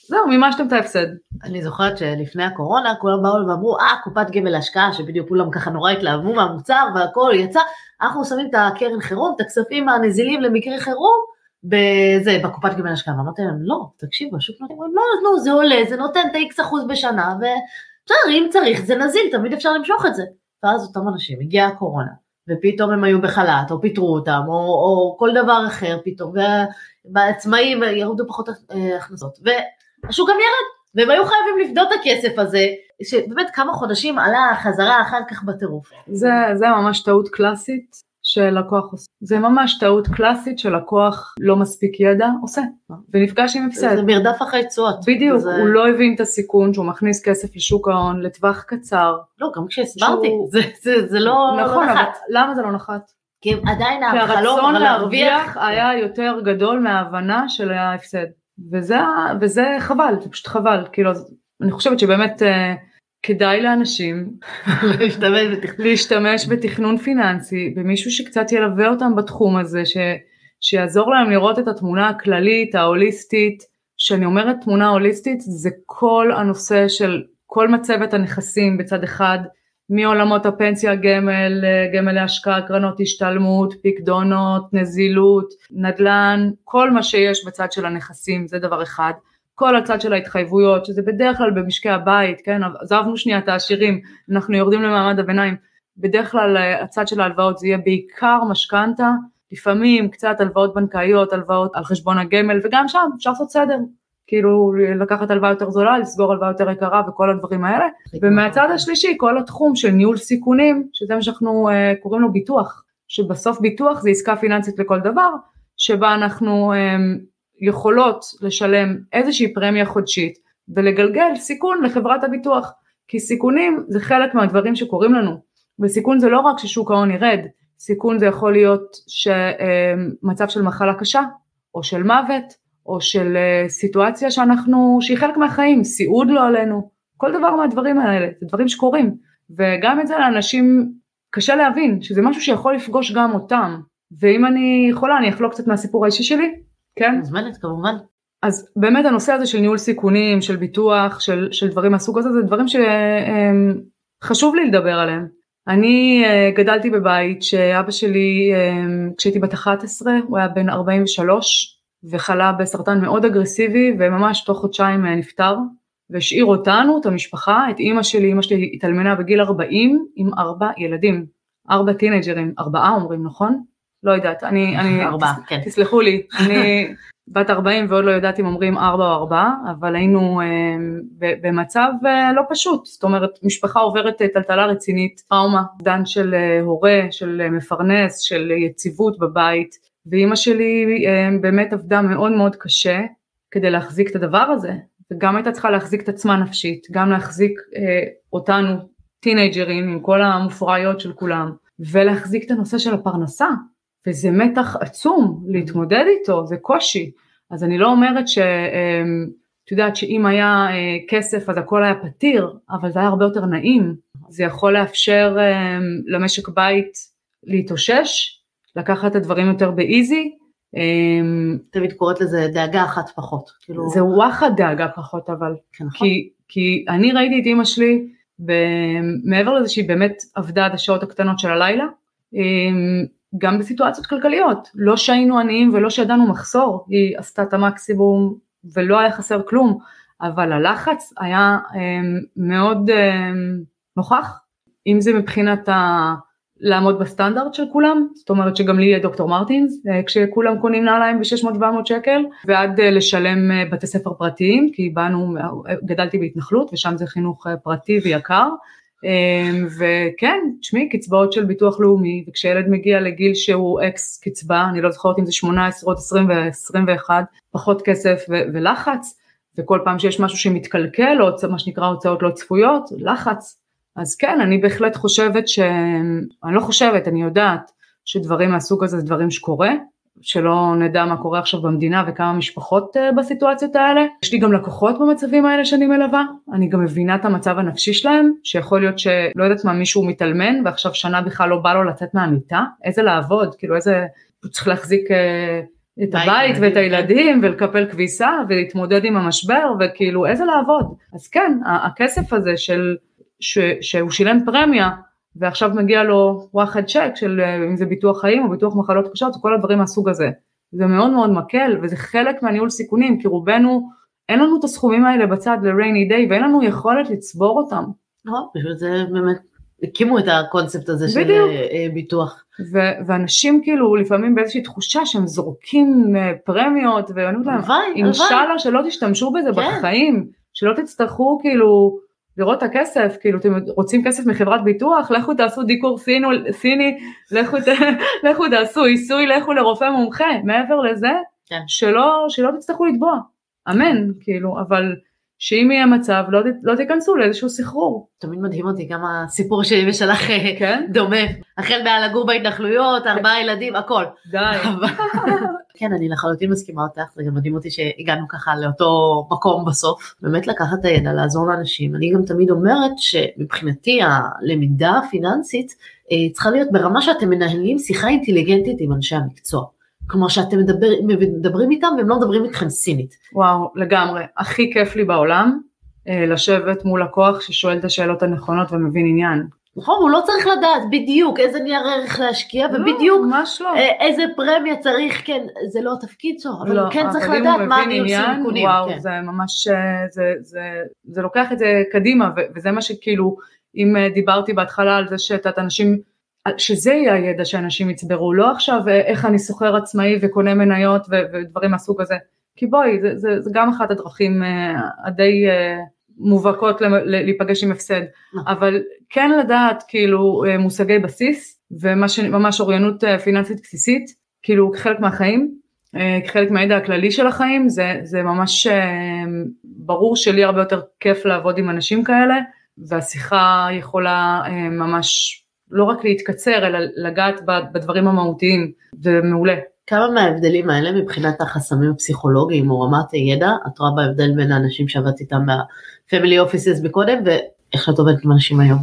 זהו, מימשתם את ההפסד. אני זוכרת שלפני הקורונה כולם באו ואמרו, אה, קופת גמל להשקעה, שבדיוק כולם ככה נורא התלהבו מהמוצר והכל יצא, אנחנו שמים את הקרן חירום, את הכספים הנזילים למקרה חירום, בזה, בקופת גמל להשקעה. ואמרתי להם, לא, תקשיבו, השוק נותן, לא, לא, זה עולה, זה נותן את ה-X אחוז בשנה, ובסדר, אם צריך, זה נזיל, תמיד אפשר למשוך את זה. ואז אותם אנשים, הגיעה הקורונה, ופתאום הם היו בחל"ת, או פיטרו אותם, או, או כל דבר אחר פתאום, והעצמאים ירדו פחות אה, הכנסות. השוק גם ירד, והם היו חייבים לפדות את הכסף הזה, שבאמת כמה חודשים עלה חזרה אחר כך בטירוף. זה, זה ממש טעות קלאסית שלקוח עושה. זה ממש טעות קלאסית שלקוח לא מספיק ידע עושה, ונפגש עם הפסד. זה מרדף אחרי תשואות. בדיוק, זה... הוא לא הבין את הסיכון שהוא מכניס כסף לשוק ההון לטווח קצר. לא, גם כשהסברתי, שהוא... זה, זה, זה לא, לא נכון, לא נחת. למה זה לא נחת? כי עדיין החלום להרוויח היה יותר גדול מההבנה של ההפסד. וזה, וזה חבל, זה פשוט חבל, כאילו אני חושבת שבאמת uh, כדאי לאנשים להשתמש, בתכנון. להשתמש בתכנון פיננסי, במישהו שקצת ילווה אותם בתחום הזה, ש, שיעזור להם לראות את התמונה הכללית, ההוליסטית, שאני אומרת תמונה הוליסטית זה כל הנושא של כל מצבת הנכסים בצד אחד, מעולמות הפנסיה, גמל, גמל להשקעה, קרנות השתלמות, פקדונות, נזילות, נדל"ן, כל מה שיש בצד של הנכסים זה דבר אחד. כל הצד של ההתחייבויות, שזה בדרך כלל במשקי הבית, כן, עזבנו שנייה את העשירים, אנחנו יורדים למעמד הביניים, בדרך כלל הצד של ההלוואות זה יהיה בעיקר משכנתה, לפעמים קצת הלוואות בנקאיות, הלוואות על חשבון הגמל, וגם שם אפשר לעשות סדר, כאילו לקחת הלוואה יותר זולה, לסגור הלוואה יותר יקרה וכל הדברים האלה. ומהצד השלישי כל התחום של ניהול סיכונים, שזה מה שאנחנו uh, קוראים לו ביטוח, שבסוף ביטוח זה עסקה פיננסית לכל דבר, שבה אנחנו um, יכולות לשלם איזושהי פרמיה חודשית ולגלגל סיכון לחברת הביטוח, כי סיכונים זה חלק מהדברים שקורים לנו, וסיכון זה לא רק ששוק ההון ירד, סיכון זה יכול להיות שמצב של מחלה קשה או של מוות או של אה, סיטואציה שאנחנו, שהיא חלק מהחיים, סיעוד לא עלינו, כל דבר מהדברים האלה, זה דברים שקורים, וגם את זה לאנשים קשה להבין, שזה משהו שיכול לפגוש גם אותם, ואם אני יכולה אני אחלוק קצת מהסיפור האישי שלי, כן? מוזמנת כמובן. אז באמת הנושא הזה של ניהול סיכונים, של ביטוח, של, של דברים מהסוג הזה, זה דברים שחשוב לי לדבר עליהם. אני אה, גדלתי בבית שאבא שלי, כשהייתי בת 11, הוא היה בן 43, וחלה בסרטן מאוד אגרסיבי וממש תוך חודשיים אה, נפטר והשאיר אותנו, את המשפחה, את אימא שלי, אימא שלי התאלמנה בגיל 40 עם ארבע ילדים, ארבע טינג'רים, ארבעה אומרים נכון? לא יודעת, אני, אני, ארבעה, כן. תסלחו לי, אני בת 40 ועוד לא יודעת אם אומרים ארבע או ארבעה, אבל היינו אה, במצב אה, לא פשוט, זאת אומרת משפחה עוברת אה, טלטלה רצינית, טראומה, דן של אה, הורה, של אה, מפרנס, של יציבות בבית, ואימא שלי אה, באמת עבדה מאוד מאוד קשה כדי להחזיק את הדבר הזה, וגם הייתה צריכה להחזיק את עצמה נפשית, גם להחזיק אה, אותנו טינג'רים עם כל המופרעיות של כולם, ולהחזיק את הנושא של הפרנסה, וזה מתח עצום להתמודד איתו, זה קושי. אז אני לא אומרת ש... אה, את יודעת שאם היה אה, כסף אז הכל היה פתיר, אבל זה היה הרבה יותר נעים, זה יכול לאפשר אה, למשק בית להתאושש לקחת את הדברים יותר באיזי. אמ, תמיד קוראת לזה דאגה אחת פחות. כאילו... זה וואחד דאגה פחות אבל. כן, נכון. כי, כי אני ראיתי את אימא שלי, מעבר לזה שהיא באמת עבדה עד השעות הקטנות של הלילה, אמ, גם בסיטואציות כלכליות, לא שהיינו עניים ולא שידענו מחסור, היא עשתה את המקסימום ולא היה חסר כלום, אבל הלחץ היה אמ, מאוד נוכח, אם זה מבחינת ה... לעמוד בסטנדרט של כולם, זאת אומרת שגם לי יהיה דוקטור מרטינס, אה, כשכולם קונים נעליים ב-600-700 שקל, ועד אה, לשלם אה, בתי ספר פרטיים, כי באנו, גדלתי בהתנחלות ושם זה חינוך פרטי ויקר, וכן, תשמעי, קצבאות של ביטוח לאומי, וכשילד מגיע לגיל שהוא אקס קצבה, אני לא זוכרת אם זה 18 או 20 ו-21, פחות כסף ו- ולחץ, וכל פעם שיש משהו שמתקלקל, או מה שנקרא הוצאות לא צפויות, לחץ, אז כן, אני בהחלט חושבת ש... אני לא חושבת, אני יודעת שדברים מהסוג הזה זה דברים שקורה, שלא נדע מה קורה עכשיו במדינה וכמה משפחות אה, בסיטואציות האלה. יש לי גם לקוחות במצבים האלה שאני מלווה, אני גם מבינה את המצב הנפשי שלהם, שיכול להיות שלא יודעת מה מישהו מתאלמן ועכשיו שנה בכלל לא בא לו לצאת מהמיטה, איזה לעבוד, כאילו איזה, הוא צריך להחזיק אה, את בית, הבית ואת כן. הילדים ולקפל כביסה ולהתמודד עם המשבר וכאילו איזה לעבוד. אז כן, הכסף הזה של, ש, שהוא שילם פרמיה ועכשיו מגיע לו וואחד צ'ק של אה, אם זה ביטוח חיים או ביטוח מחלות קשות וכל הדברים מהסוג הזה. זה מאוד מאוד מקל וזה חלק מהניהול סיכונים כי רובנו אין לנו את הסכומים האלה בצד ל-rainy day ואין לנו יכולת לצבור אותם. נכון, בשביל זה באמת הקימו את הקונספט הזה של בדיוק. אה, אה, ביטוח. ו- ואנשים כאילו לפעמים באיזושהי תחושה שהם זורקים פרמיות ואני אומרת להם. אינשאללה שלא תשתמשו בזה כן. בחיים, שלא תצטרכו כאילו לראות את הכסף, כאילו אתם רוצים כסף מחברת ביטוח, לכו תעשו דיקור סינו, סיני, לכו, ת, לכו תעשו עיסוי, לכו לרופא מומחה, מעבר לזה, כן. שלא, שלא תצטרכו לתבוע, אמן, כאילו, אבל שאם יהיה מצב לא, ת- לא תיכנסו לאיזשהו סחרור, תמיד מדהים אותי גם הסיפור שלי ושלך אה, כן? דומה. החל מהלגור בהתנחלויות, ארבעה ילדים, הכל. די. כן, אני לחלוטין מסכימה אותך, זה גם מדהים אותי שהגענו ככה לאותו מקום בסוף. באמת לקחת את הידע, לעזור לאנשים. אני גם תמיד אומרת שמבחינתי הלמידה הפיננסית אה, צריכה להיות ברמה שאתם מנהלים שיחה אינטליגנטית עם אנשי המקצוע. כלומר שאתם מדבר, מדברים איתם והם לא מדברים איתכם סינית. וואו, לגמרי. הכי כיף לי בעולם אה, לשבת מול לקוח ששואל את השאלות הנכונות ומבין עניין. נכון? הוא לא צריך לדעת בדיוק איזה נייר ערך להשקיע ובדיוק לא, ממש לא. אה, איזה פרמיה צריך, כן, זה לא התפקיד שלו, אבל לא, הוא כן צריך לדעת מה הניהול עניין, סיכונים. וואו, כן. זה ממש, אה, זה, זה, זה לוקח את זה קדימה, וזה מה שכאילו, אם אה, דיברתי בהתחלה על זה שאת אנשים, שזה יהיה הידע שאנשים יצברו, לא עכשיו אה, איך אני סוחר עצמאי וקונה מניות ודברים מהסוג הזה, כי בואי, זה, זה, זה גם אחת הדרכים אה, הדי אה, מובהקות להיפגש עם הפסד, נכון. אבל כן לדעת כאילו מושגי בסיס, וממש אוריינות אה, פיננסית בסיסית, כאילו כחלק מהחיים, כחלק מהידע הכללי של החיים, זה, זה ממש ברור שלי הרבה יותר כיף לעבוד עם אנשים כאלה, והשיחה יכולה ממש לא רק להתקצר, אלא לגעת בדברים המהותיים, זה מעולה. כמה מההבדלים האלה מבחינת החסמים הפסיכולוגיים או רמת הידע, את רואה בהבדל בין האנשים שעבדת איתם בפמילי אופיסס בקודם ואיך את עובדת עם אנשים היום?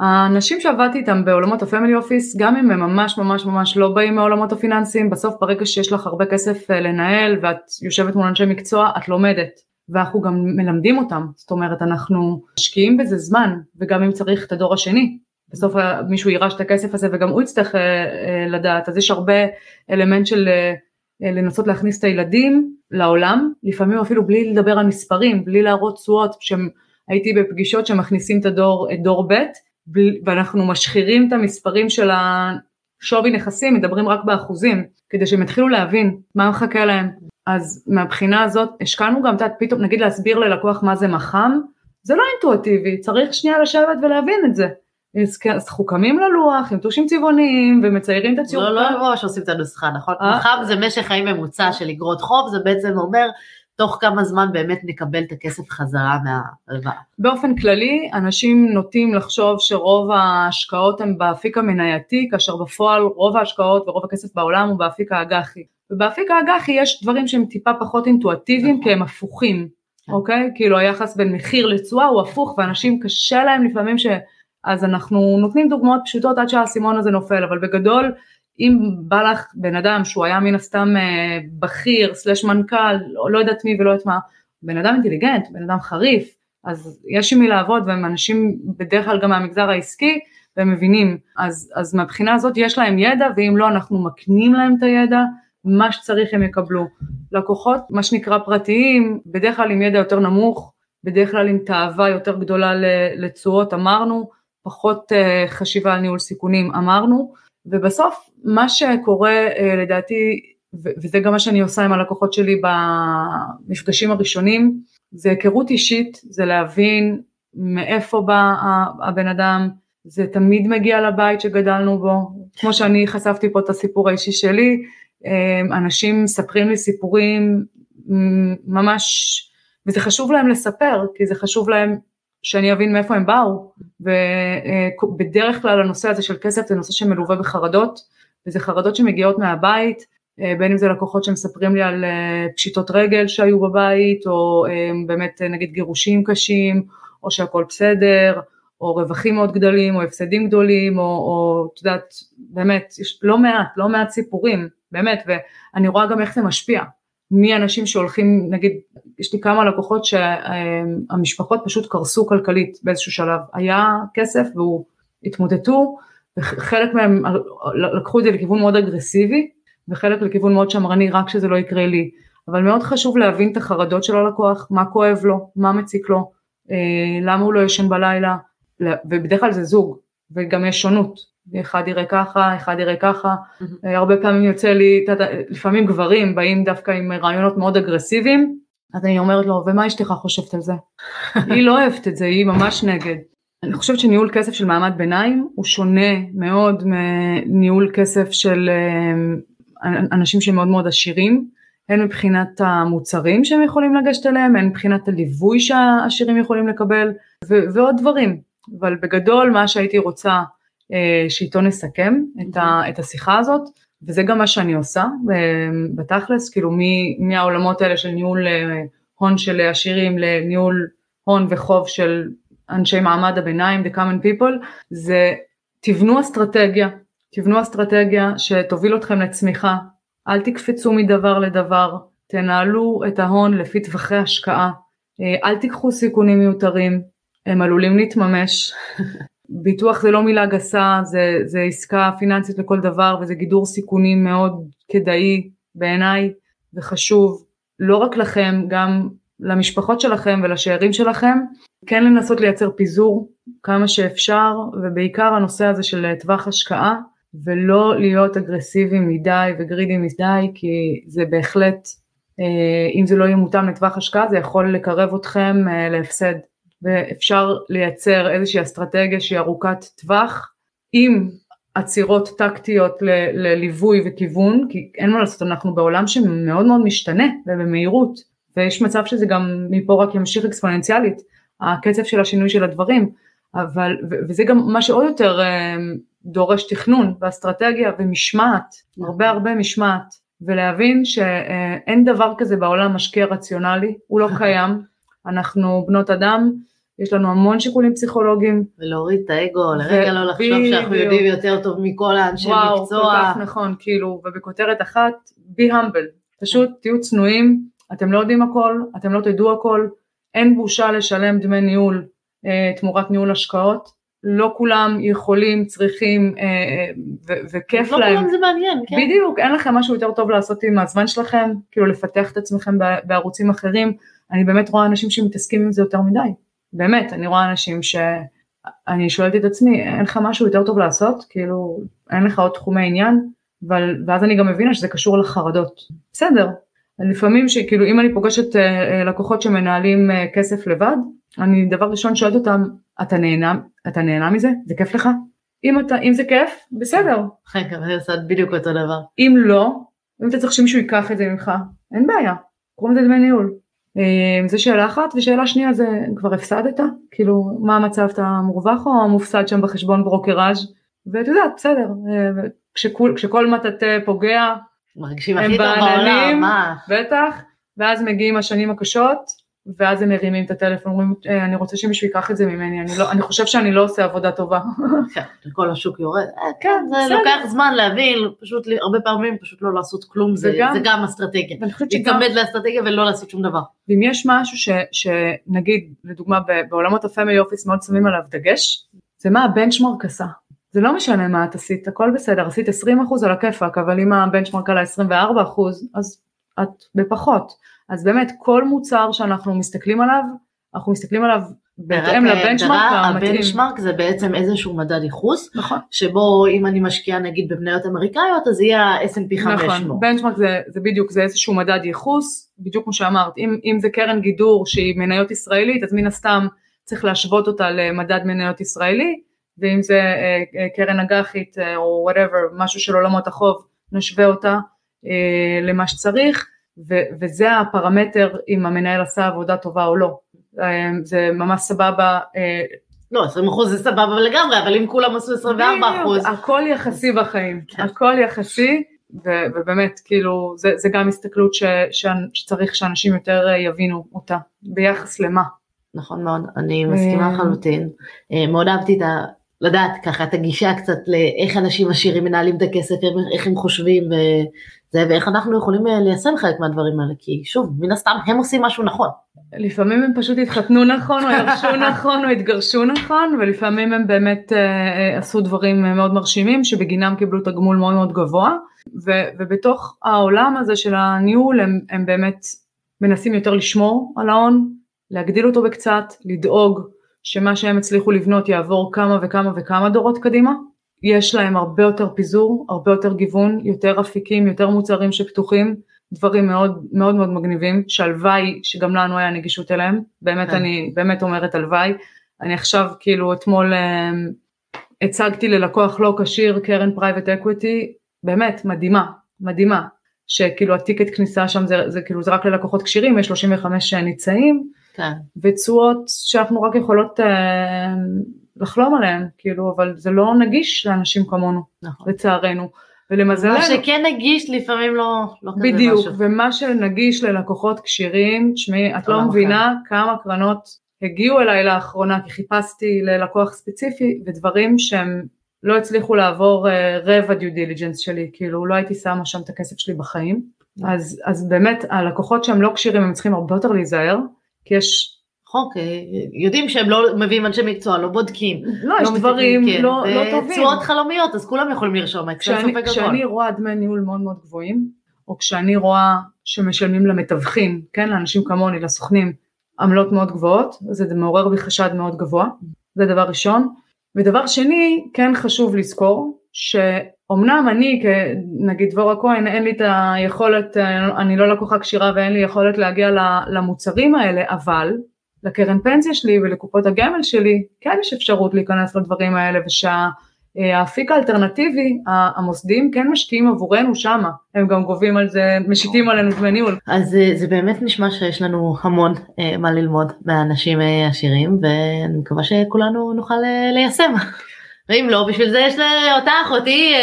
האנשים שעבדתי איתם בעולמות הפמילי אופיס, גם אם הם ממש ממש ממש לא באים מעולמות הפיננסיים, בסוף ברגע שיש לך הרבה כסף אה, לנהל ואת יושבת מול אנשי מקצוע, את לומדת. ואנחנו גם מלמדים אותם, זאת אומרת אנחנו משקיעים בזה זמן, וגם אם צריך את הדור השני. בסוף אה, מישהו יירש את הכסף הזה וגם הוא יצטרך אה, אה, לדעת, אז יש הרבה אלמנט של לנסות להכניס את הילדים לעולם, לפעמים אפילו בלי לדבר על מספרים, בלי להראות תשואות, הייתי בפגישות שמכניסים את הדור, את דור ב', ואנחנו משחירים את המספרים של השווי נכסים, מדברים רק באחוזים, כדי שהם יתחילו להבין מה מחכה להם. אז מהבחינה הזאת השקענו גם, את יודעת, פתאום נגיד להסביר ללקוח מה זה מח"מ, זה לא אינטואיטיבי, צריך שנייה לשבת ולהבין את זה. אנחנו קמים ללוח עם טושים צבעוניים ומציירים את הציור. לא, לא ממש עושים את הנוסחה, נכון? אה? מח"מ זה משך חיים ממוצע של אגרות חוב, זה בעצם אומר תוך כמה זמן באמת נקבל את הכסף חזרה מההלוואה. באופן כללי, אנשים נוטים לחשוב שרוב ההשקעות הן באפיק המנייתי, כאשר בפועל רוב ההשקעות ורוב הכסף בעולם הוא באפיק האג"חי. ובאפיק האג"חי יש דברים שהם טיפה פחות אינטואטיביים נכון. כי הם הפוכים, כן. אוקיי? כאילו היחס בין מחיר לתשואה הוא הפוך ואנשים קשה להם לפעמים ש... אז אנחנו נותנים דוגמאות פשוטות עד שהאסימון הזה נופל, אבל בגדול אם בא לך בן אדם שהוא היה מן הסתם אה, בכיר, סלש מנכ"ל, לא, לא יודעת מי ולא יודעת מה, בן אדם אינטליגנט, בן אדם חריף, אז יש עם מי לעבוד והם אנשים בדרך כלל גם מהמגזר העסקי והם מבינים, אז, אז מהבחינה הזאת יש להם ידע ואם לא אנחנו מקנים להם את הידע, מה שצריך הם יקבלו. לקוחות, מה שנקרא פרטיים, בדרך כלל עם ידע יותר נמוך, בדרך כלל עם תאווה יותר גדולה לתשואות אמרנו, פחות אה, חשיבה על ניהול סיכונים אמרנו, ובסוף מה שקורה אה, לדעתי, וזה גם מה שאני עושה עם הלקוחות שלי במפגשים הראשונים, זה היכרות אישית, זה להבין מאיפה בא הבן אדם, זה תמיד מגיע לבית שגדלנו בו, כמו שאני חשפתי פה את הסיפור האישי שלי, אה, אנשים מספרים לי סיפורים ממש, וזה חשוב להם לספר, כי זה חשוב להם שאני אבין מאיפה הם באו, ובדרך כלל הנושא הזה של כסף זה נושא שמלווה בחרדות, וזה חרדות שמגיעות מהבית, אה, בין אם זה לקוחות שמספרים לי על אה, פשיטות רגל שהיו בבית, או אה, באמת נגיד גירושים קשים, או שהכל בסדר, או רווחים מאוד גדולים, או הפסדים גדולים, או את יודעת, באמת, יש לא מעט, לא מעט סיפורים, באמת, ואני רואה גם איך זה משפיע. מי אנשים שהולכים, נגיד, יש לי כמה לקוחות שהמשפחות פשוט קרסו כלכלית באיזשהו שלב. היה כסף והוא התמוטטו, וחלק מהם לקחו את זה לכיוון מאוד אגרסיבי, וחלק לכיוון מאוד שמרני, רק שזה לא יקרה לי. אבל מאוד חשוב להבין את החרדות של הלקוח, מה כואב לו, מה מציק לו, אה, למה הוא לא ישן בלילה, ובדרך כלל זה זוג, וגם יש שונות, אחד יראה ככה, אחד יראה ככה, mm-hmm. הרבה פעמים יוצא לי, לפעמים גברים באים דווקא עם רעיונות מאוד אגרסיביים, אז אני אומרת לו, ומה אשתך חושבת על זה? היא לא אוהבת את זה, היא ממש נגד. אני חושבת שניהול כסף של מעמד ביניים הוא שונה מאוד מניהול כסף של אה, אנשים שמאוד מאוד עשירים, הן מבחינת המוצרים שהם יכולים לגשת אליהם, הן מבחינת הליווי שהעשירים יכולים לקבל ו- ועוד דברים. אבל בגדול מה שהייתי רוצה אה, שאיתו נסכם את, ה- את השיחה הזאת, וזה גם מה שאני עושה בתכלס, כאילו מהעולמות האלה של ניהול אה, הון של עשירים לניהול הון וחוב של אנשי מעמד הביניים, the common people, זה תבנו אסטרטגיה, תבנו אסטרטגיה שתוביל אתכם לצמיחה, אל תקפצו מדבר לדבר, תנהלו את ההון לפי טווחי השקעה, אה, אל תיקחו סיכונים מיותרים, הם עלולים להתממש. ביטוח זה לא מילה גסה, זה, זה עסקה פיננסית לכל דבר וזה גידור סיכונים מאוד כדאי בעיניי וחשוב לא רק לכם, גם למשפחות שלכם ולשארים שלכם, כן לנסות לייצר פיזור כמה שאפשר ובעיקר הנושא הזה של טווח השקעה ולא להיות אגרסיביים מדי וגרידים מדי כי זה בהחלט אה, אם זה לא יהיה מותאם לטווח השקעה זה יכול לקרב אתכם אה, להפסד ואפשר לייצר איזושהי אסטרטגיה שהיא ארוכת טווח עם עצירות טקטיות לליווי וכיוון כי אין מה לעשות אנחנו בעולם שמאוד מאוד משתנה ובמהירות ויש מצב שזה גם מפה רק ימשיך אקספוננציאלית הקצב של השינוי של הדברים אבל וזה גם מה שעוד יותר אה, דורש תכנון ואסטרטגיה ומשמעת, הרבה הרבה משמעת, ולהבין שאין דבר כזה בעולם משקיע רציונלי, הוא לא קיים, אנחנו בנות אדם, יש לנו המון שיקולים פסיכולוגיים. ולהוריד את האגו, לרגע לא לחשוב שאנחנו יודעים יותר טוב מכל האנשי מקצוע. וואו, כל כך נכון, כאילו, ובכותרת אחת, be humble, פשוט תהיו צנועים, אתם לא יודעים הכל, אתם לא תדעו הכל, אין בושה לשלם דמי ניהול אה, תמורת ניהול השקעות, לא כולם יכולים, צריכים אה, אה, ו- וכיף לא להם. לא כולם זה מעניין, כן. בדיוק, אין לכם משהו יותר טוב לעשות עם הזמן שלכם, כאילו לפתח את עצמכם בערוצים אחרים. אני באמת רואה אנשים שמתעסקים עם זה יותר מדי, באמת, אני רואה אנשים שאני שואלת את עצמי, אין לך משהו יותר טוב לעשות? כאילו, אין לך עוד תחומי עניין? אבל, ואז אני גם מבינה שזה קשור לחרדות. בסדר, לפעמים שכאילו אם אני פוגשת אה, לקוחות שמנהלים כסף לבד, אני דבר ראשון שואלת אותם, אתה נהנה, אתה נהנה מזה? זה כיף לך? אם, אתה, אם זה כיף, בסדר. רגע, אני עושה בדיוק אותו דבר. אם לא, אם אתה צריך שמישהו ייקח את זה ממך, אין בעיה, קוראים לזה דמי ניהול. אה, זה שאלה אחת, ושאלה שנייה זה כבר הפסדת? כאילו, מה המצב, אתה מורווח או מופסד שם בחשבון ברוקראז'? ואת יודעת, בסדר, אה, כשכל, כשכל מטאטא פוגע, מרגישים הכי טוב בעולם, מה? בטח, ואז מגיעים השנים הקשות, ואז הם מרימים את הטלפון, אומרים, אה, אני רוצה שמישהו ייקח את זה ממני, אני, לא, אני חושב שאני לא עושה עבודה טובה. כן, כל השוק יורד, אה, כן, זה לוקח זמן להבין, פשוט הרבה פעמים פשוט לא לעשות כלום, זה, זה גם אסטרטגיה, להיצמד לאסטרטגיה ולא לעשות שום דבר. ואם יש משהו ש, שנגיד, לדוגמה בעולמות הפמילי אופיס מאוד שמים עליו דגש, זה מה הבנצ'מרק עשה. זה לא משנה מה את עשית, הכל בסדר, עשית 20% על הכיפאק, אבל אם הבנצ'מרק על ה-24% אז את בפחות. אז באמת כל מוצר שאנחנו מסתכלים עליו, אנחנו מסתכלים עליו בהתאם לבנצ'מארק המתאים. הבנצ'מארק זה בעצם איזשהו מדד ייחוס, נכון. שבו אם אני משקיעה נגיד במניות אמריקאיות אז יהיה ה-S&P 500. נכון, בנצ'מארק זה, זה בדיוק, זה איזשהו מדד ייחוס, בדיוק כמו שאמרת, אם, אם זה קרן גידור שהיא מניות ישראלית אז מן הסתם צריך להשוות אותה למדד מניות ישראלי, ואם זה אה, אה, קרן אג"חית אה, או whatever, משהו של עולמות החוב, נשווה אותה אה, למה שצריך. ו- וזה הפרמטר אם המנהל עשה עבודה טובה או לא. אמ, זה ממש סבבה. אה, לא, 20 אחוז זה סבבה לגמרי, אבל אם כולם עשו 24 אחוז. הכל יחסי בחיים, כן. הכל יחסי, ו- ובאמת, כאילו, זה, זה גם הסתכלות ש- ש- שצריך שאנשים יותר אה, יבינו אותה, ביחס למה. נכון מאוד, אני מסכימה אה. לחלוטין. מאוד אהבתי את ה... לדעת ככה את הגישה קצת לאיך אנשים עשירים מנהלים את הכסף, איך הם חושבים וזה, ואיך אנחנו יכולים אה, ליישם חלק מהדברים האלה, כי שוב, מן הסתם הם עושים משהו נכון. לפעמים הם פשוט התחתנו נכון, או ירשו נכון, או התגרשו נכון, ולפעמים הם באמת אה, עשו דברים מאוד מרשימים, שבגינם קיבלו תגמול מאוד מאוד גבוה, ו, ובתוך העולם הזה של הניהול הם, הם באמת מנסים יותר לשמור על ההון, להגדיל אותו בקצת, לדאוג שמה שהם הצליחו לבנות יעבור כמה וכמה וכמה דורות קדימה. יש להם הרבה יותר פיזור, הרבה יותר גיוון, יותר אפיקים, יותר מוצרים שפתוחים, דברים מאוד מאוד מאוד מגניבים, שהלוואי שגם לנו היה נגישות אליהם, באמת כן. אני באמת אומרת הלוואי. אני עכשיו כאילו אתמול אה, הצגתי ללקוח לא כשיר קרן private equity, באמת מדהימה, מדהימה, שכאילו ה ticket כניסה שם זה, זה כאילו זה רק ללקוחות כשירים, יש 35 ניצעים, כן. ותשואות שאנחנו רק יכולות אה, לחלום עליהן, כאילו, אבל זה לא נגיש לאנשים כמונו, נכון. לצערנו. ולמזלנו... מה שכן נגיש לפעמים לא, לא כזה בדיוק, משהו. בדיוק, ומה שנגיש ללקוחות כשירים, תשמעי, את לא, לא מבינה כמה קרנות הגיעו אליי לאחרונה, כי חיפשתי ללקוח ספציפי, ודברים שהם לא הצליחו לעבור uh, רבע דיו דיליג'נס שלי, כאילו לא הייתי שמה שם את הכסף שלי בחיים, נכון. אז, אז באמת הלקוחות שהם לא כשירים הם צריכים הרבה יותר להיזהר, כי יש אה, יודעים שהם לא מביאים אנשי מקצוע, לא בודקים. לא, יש לא דברים כן. לא, לא טובים. תשואות חלומיות, אז כולם יכולים לרשום, כשאני, כשאני רואה דמי ניהול מאוד מאוד גבוהים, או כשאני רואה שמשלמים למתווכים, כן, לאנשים כמוני, לסוכנים, עמלות מאוד גבוהות, זה מעורר בי חשד מאוד גבוה, זה דבר ראשון. ודבר שני, כן חשוב לזכור, שאומנם אני, נגיד דבורה כהן, אין לי את היכולת, אני לא לקוחה כשירה ואין לי יכולת להגיע למוצרים האלה, אבל לקרן פנסיה שלי ולקופות הגמל שלי, כן יש אפשרות להיכנס לדברים האלה ושהאפיק האלטרנטיבי, המוסדיים כן משקיעים עבורנו שמה, הם גם גובים על זה, משיתים עלינו דמי ניהול. אז אה, זה באמת נשמע שיש לנו המון אה, מה ללמוד מהאנשים אה, עשירים ואני מקווה שכולנו נוכל ליישם. ואם לא, בשביל זה יש אותך, אותי,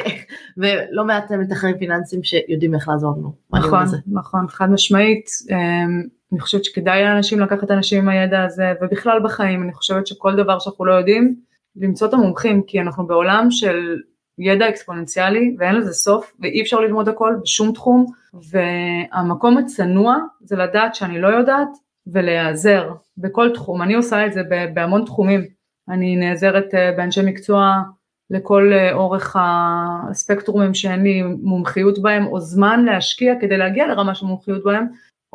ולא מעט מתחרים פיננסיים שיודעים איך לעזור לנו. נכון, נכון, חד משמעית. אני חושבת שכדאי לאנשים לקחת אנשים עם הידע הזה, ובכלל בחיים, אני חושבת שכל דבר שאנחנו לא יודעים, למצוא את המומחים, כי אנחנו בעולם של ידע אקספוננציאלי, ואין לזה סוף, ואי אפשר ללמוד הכל בשום תחום, והמקום הצנוע זה לדעת שאני לא יודעת, ולהיעזר בכל תחום. אני עושה את זה בהמון תחומים. אני נעזרת אה, באנשי מקצוע לכל אה, אורך הספקטרומים שאין לי מומחיות בהם, או זמן להשקיע כדי להגיע לרמה של מומחיות בהם,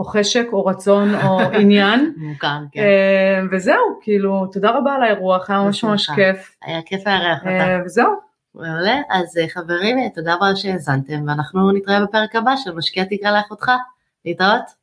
או חשק או רצון או עניין. מוכר, כן. אה, וזהו, כאילו, תודה רבה על האירוח, היה ממש ממש כיף. היה כיף לארח אותה. וזהו. מעולה, אז חברים, תודה רבה שהאזנתם, ואנחנו נתראה בפרק הבא של משקיע תקרא לאחותך. להתראות.